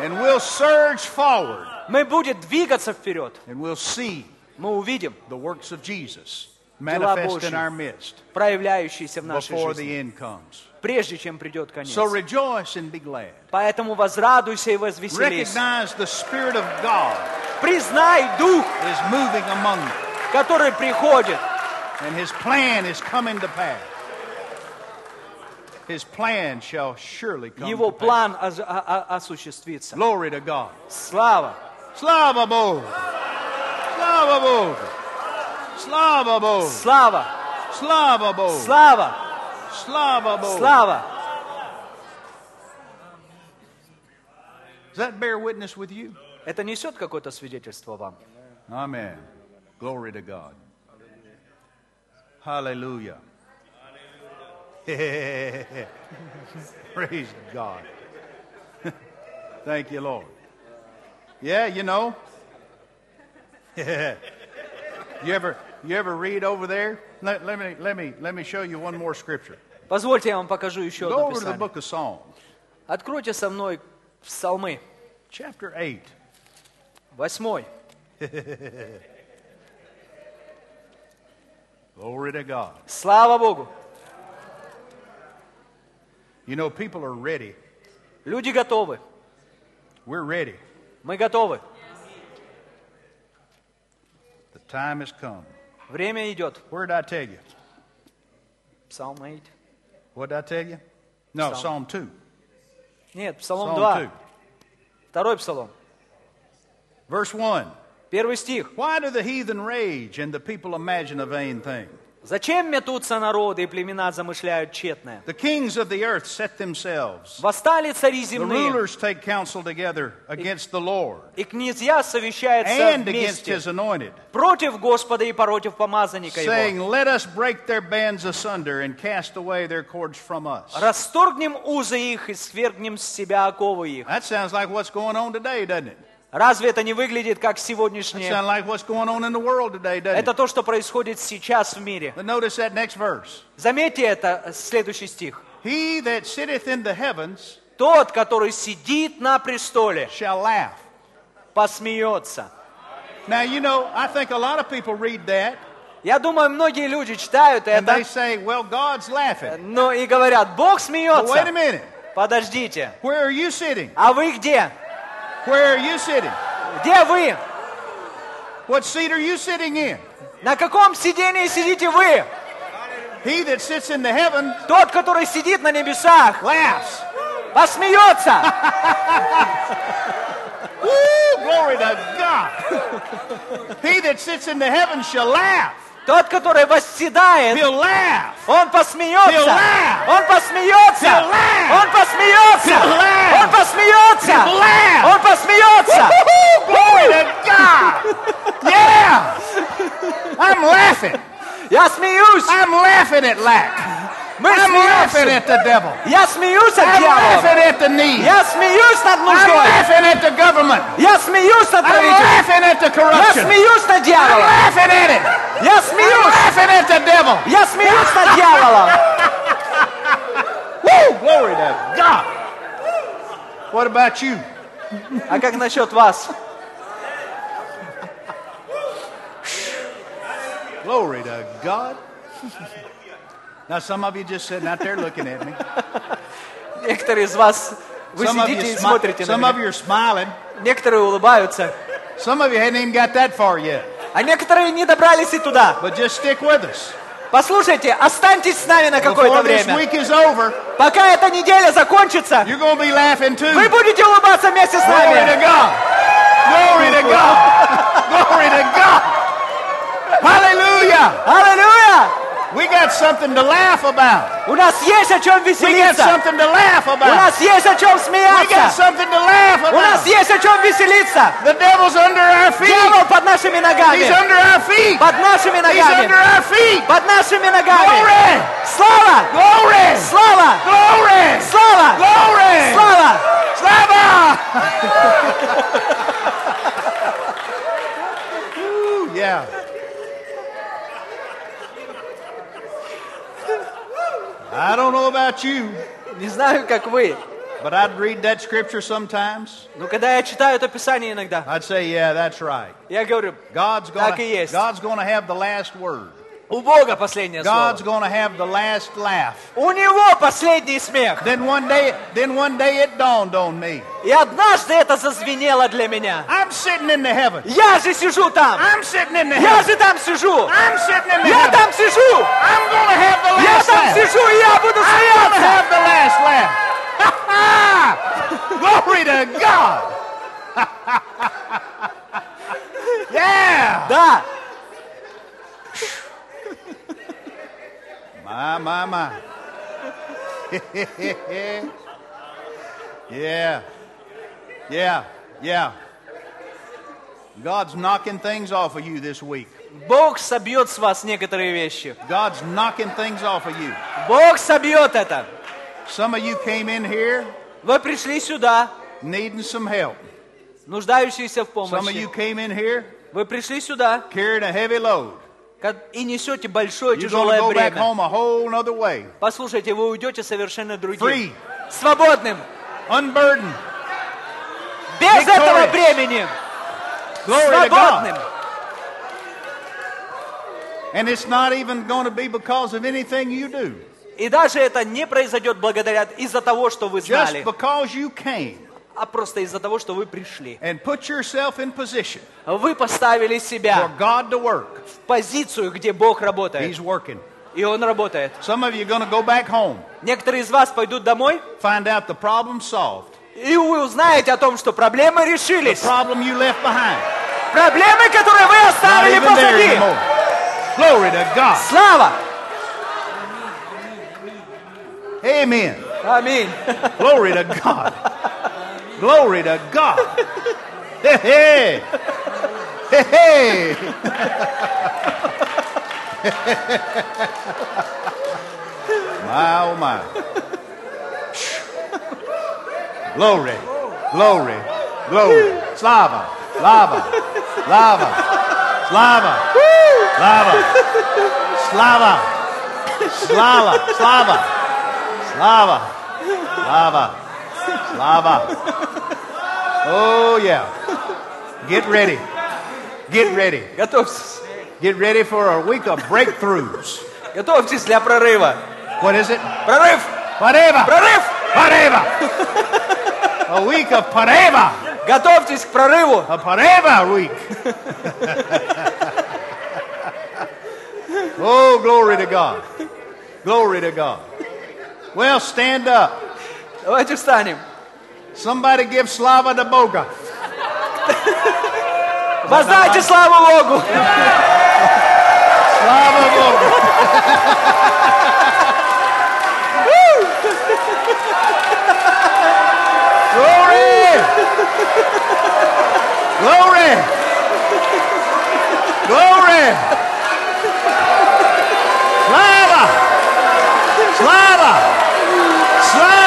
And we'll surge forward Мы будем двигаться вперед. and we'll see Мы увидим the works of Jesus Дела manifest in Божьи. our midst проявляющиеся в нашей before жизни, the end comes. прежде чем придет конец. So rejoice and be glad. Поэтому возрадуйся и возвеселись. Recognize the Spirit of God Признай Дух, is moving among you, который приходит. and His plan is coming to pass. His plan shall surely come Его to pass. план ос- о- о- осуществится. Glory to God. Слава! Slava Bog. Slava Bog. Slava Bog. Слава! Slava Bog. Слава! Slava Bog. Слава! Does that bear witness with you? Это несет какое-то свидетельство вам? Amen. Glory to God. Hallelujah. Praise God. Thank you, Lord. Yeah, you know. you ever you ever read over there? Let, let me let me let me show you one more scripture. Позвольте, я вам покажу еще Go одно over to the писание. book of Psalms, Откройте со мной Псалмы, chapter 8. восьмой. Glory to God. Слава Богу! You know, people are ready. Люди готовы. We're ready. Мы готовы. The time has come. Время идет. Where did I tell you? Псалм 8. What did I tell you? No, Psalm. Psalm 2. Нет, Псалом Psalm 2. 2. Второй псалом. Verse 1. Первый стих. Why do the heathen rage and the people imagine a vain thing? Зачем метутся народы и племена замышляют тщетное? The kings of the earth set themselves. Восстали цари The земные, rulers take counsel together against the Lord и князья совещаются and against вместе his anointed, против Господа и против помазанника saying, его. Let us break their bands asunder and cast away their cords from us. Расторгнем узы их и свергнем с себя оковы их. That sounds like what's going on today, doesn't it? Разве это не выглядит как сегодняшнее? Это то, что происходит сейчас в мире. Заметьте это, следующий стих. He that sitteth in the heavens Тот, который сидит на престоле, shall laugh. посмеется. Now, you know, I think a lot of people read that Я думаю, многие люди читают and they это, say, well, God's laughing. но и говорят, Бог But wait a смеется. minute. Подождите. Where are you sitting? А вы где? Where are you sitting? Где вы? What seat are you sitting in? На каком сидении сидите вы? He that sits in the heaven Тот, который сидит на небесах, laughs. посмеется. Woo! Glory to God. he that sits in the heavens shall laugh. Тот, который восседает, He'll laugh. он посмеется. He'll laugh. Он посмеется. He'll laugh. Он посмеется. He'll laugh. Он посмеется. He'll laugh. Он посмеется. Woo! Glory to God. Yeah. I'm laughing. Я смеюсь. I'm laughing at lack. Мы I'm laughing смеемся. at the devil. Я смеюсь от I'm дьявола. laughing at the need. Я смеюсь над I'm нуждой. laughing at the government. Я смеюсь над I'm правительством. laughing at the Я corruption. смеюсь над I'm дьяволом. laughing at it. Я I'm смеюсь. laughing at the devil. Я смеюсь над дьяволом. Woo! Glory to God. What about you? А как насчет вас? Glory to God. Now, some of you just sitting out there looking at me. Некоторые из вас, вы Some of, you сидите и смотрите на of меня. you are smiling. Некоторые улыбаются. Some of you hadn't even got that far yet. А некоторые не добрались и туда. But just stick with us. Послушайте, останьтесь с нами на какое-то время. over, Пока эта неделя закончится, you're going to be laughing too. вы будете улыбаться вместе с Glory to нами. God. Glory to God. Glory to God. Hallelujah. Аллилуйя! We got something to laugh about. У нас есть о чем We got веселиться. something to laugh У about. нас есть о чем We got смеяться. something to laugh У нас about. есть о чем веселиться. The devil's under our feet. Дьявол под нашими He's ногами. under our feet. Под нашими He's under ногами. our feet. Под нашими ногами. Glory. Слава! Glory. Слава! Glory. Слава! Glory. Слава! Slava. Ooh, yeah. I don't know about you, Не знаю, как вы, but I'd read that scripture sometimes. но когда я читаю это Писание иногда, I'd say, yeah, that's right. я говорю, God's Так и going есть. God's going to have the last word. у Бога последнее God's слово. going to have the last laugh. У Него последний смех. Then one day, then one day it dawned on me. И однажды это зазвенело для меня. I'm sitting in the heaven. Я же сижу там. I'm sitting in the Я heaven. же там сижу. I'm sitting in the Я heaven. там сижу. I'm going to have the Я last там laugh. сижу, и я буду I'm going to смеяться. have the last laugh. Glory to God. yeah. Да. My, my, my. yeah. Yeah. Yeah. God's knocking things off of you this week. Бог собьет с вас некоторые вещи. God's knocking things off of you. Бог собьет это. Some of you came in here Вы пришли сюда, needing some help. нуждающиеся в Some of you помощи. came in here Вы пришли сюда carrying a heavy load. И несете большое тяжелое бремя. Послушайте, вы уйдете совершенно другим. Free, Свободным. unburdened. Без Victorious. этого бремени. Glory Свободным. And it's not even going to be because of anything you do. И даже это не произойдет благодаря из-за того, что вы Just знали, because you came а просто из-за того, что вы пришли. and put yourself in position Вы поставили for себя God to work. в позицию, где Бог работает. He's working. И Он работает. Some of you are going to go back home, Некоторые из вас пойдут домой find out the problem solved, И вы узнаете о том, что проблемы The решились. problem you left behind. Проблемы, которые вы оставили позади. Glory to God. Слава! Amen. Аминь. Glory to God. Glory to God. Hey, hey. Hey, hey. my, oh, my. Glory, glory, glory. Slava, lava, lava, slava, lava, slava, slava, slava, slava, slava, slava. Oh, yeah. Get ready. Get ready. Готовьтесь. Get ready for a week of breakthroughs. Готовьтесь для прорыва. What is it? Прорыв! Pareva! Прорыв! Pareva! A week of Pareva! Готовьтесь к прорыву. A Pareva week! oh, glory to God. Glory to God. Well, stand up. Давайте встанем. Somebody give Slava to Boga. Воздайте славу Богу. Slava Boga. Glory! Glory! Glory! Slava! Slava! Slava!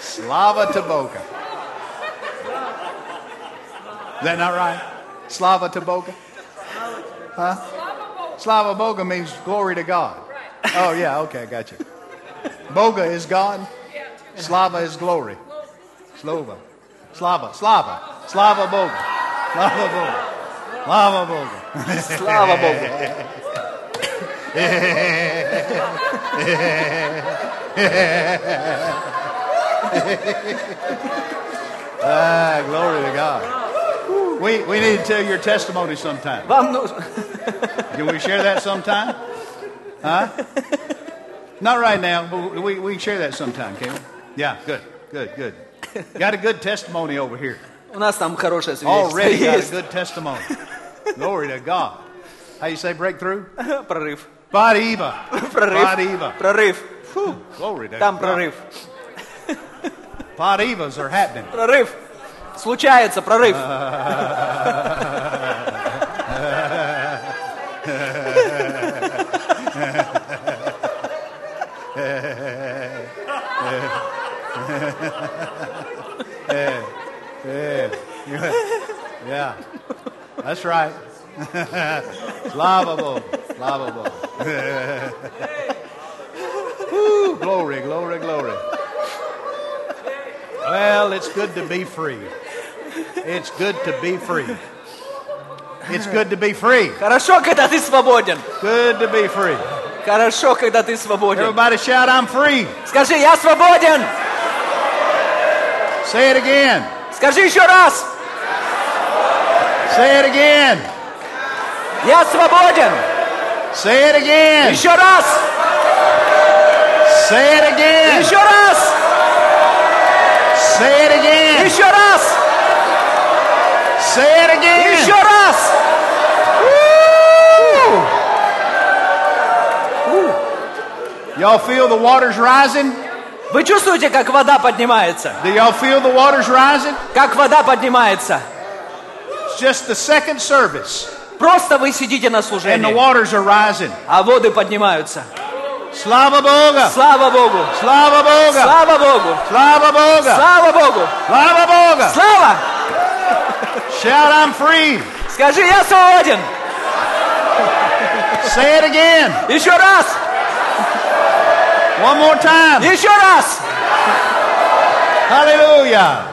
Slava to Boga. Is that not right? Slava to Boga? Slava Boga means glory to God. Oh, yeah, okay, I got you. Boga is God. Slava is glory. Slova. Slava. Slava. Slava Boga. Slava Boga. Slava Boga. Слава Богу. Ah, glory to God. We, we need to tell your testimony sometime. Вам нужно... Can we share that sometime? Huh? Not right now, but we, we can share that sometime, can we? Yeah, good, good, good. Got a good testimony over here. У нас там хорошее свидетельство Already got a есть. good testimony. Glory to God. How you say breakthrough? Прорыв. Badiva. Прорыв. Badiva. Прорыв. Фу. Glory to Там God. прорыв. Badivas are happening. Прорыв. Случается прорыв. Yeah, that's right. Slava Boga. Slava Boga. Woo, glory, glory, glory. Well, it's good to be free. It's good to be free. It's good to be free. Хорошо, когда ты свободен. Good to be free. Хорошо, когда ты свободен. Everybody shout, I'm free. Скажи, я свободен. Say it again. Скажи еще раз. Say it again. Я свободен. Say it again. Еще раз. Say it again. Еще раз. Say it again. Еще раз. Say it again. Еще раз. Y'all feel the waters rising? Вы чувствуете, как вода поднимается? Do y'all feel the waters rising? Как вода поднимается? It's just the second service, Просто вы сидите на and the служении, waters are rising. а воды поднимаются. Slava Boga. Слава Богу! Slava Boga. Слава Богу! Slava Boga. Слава Богу! Slava Boga. Слава! Shout, I'm free. Скажи, я свободен! Say it again. Еще раз! One more time. Еще раз! Hallelujah.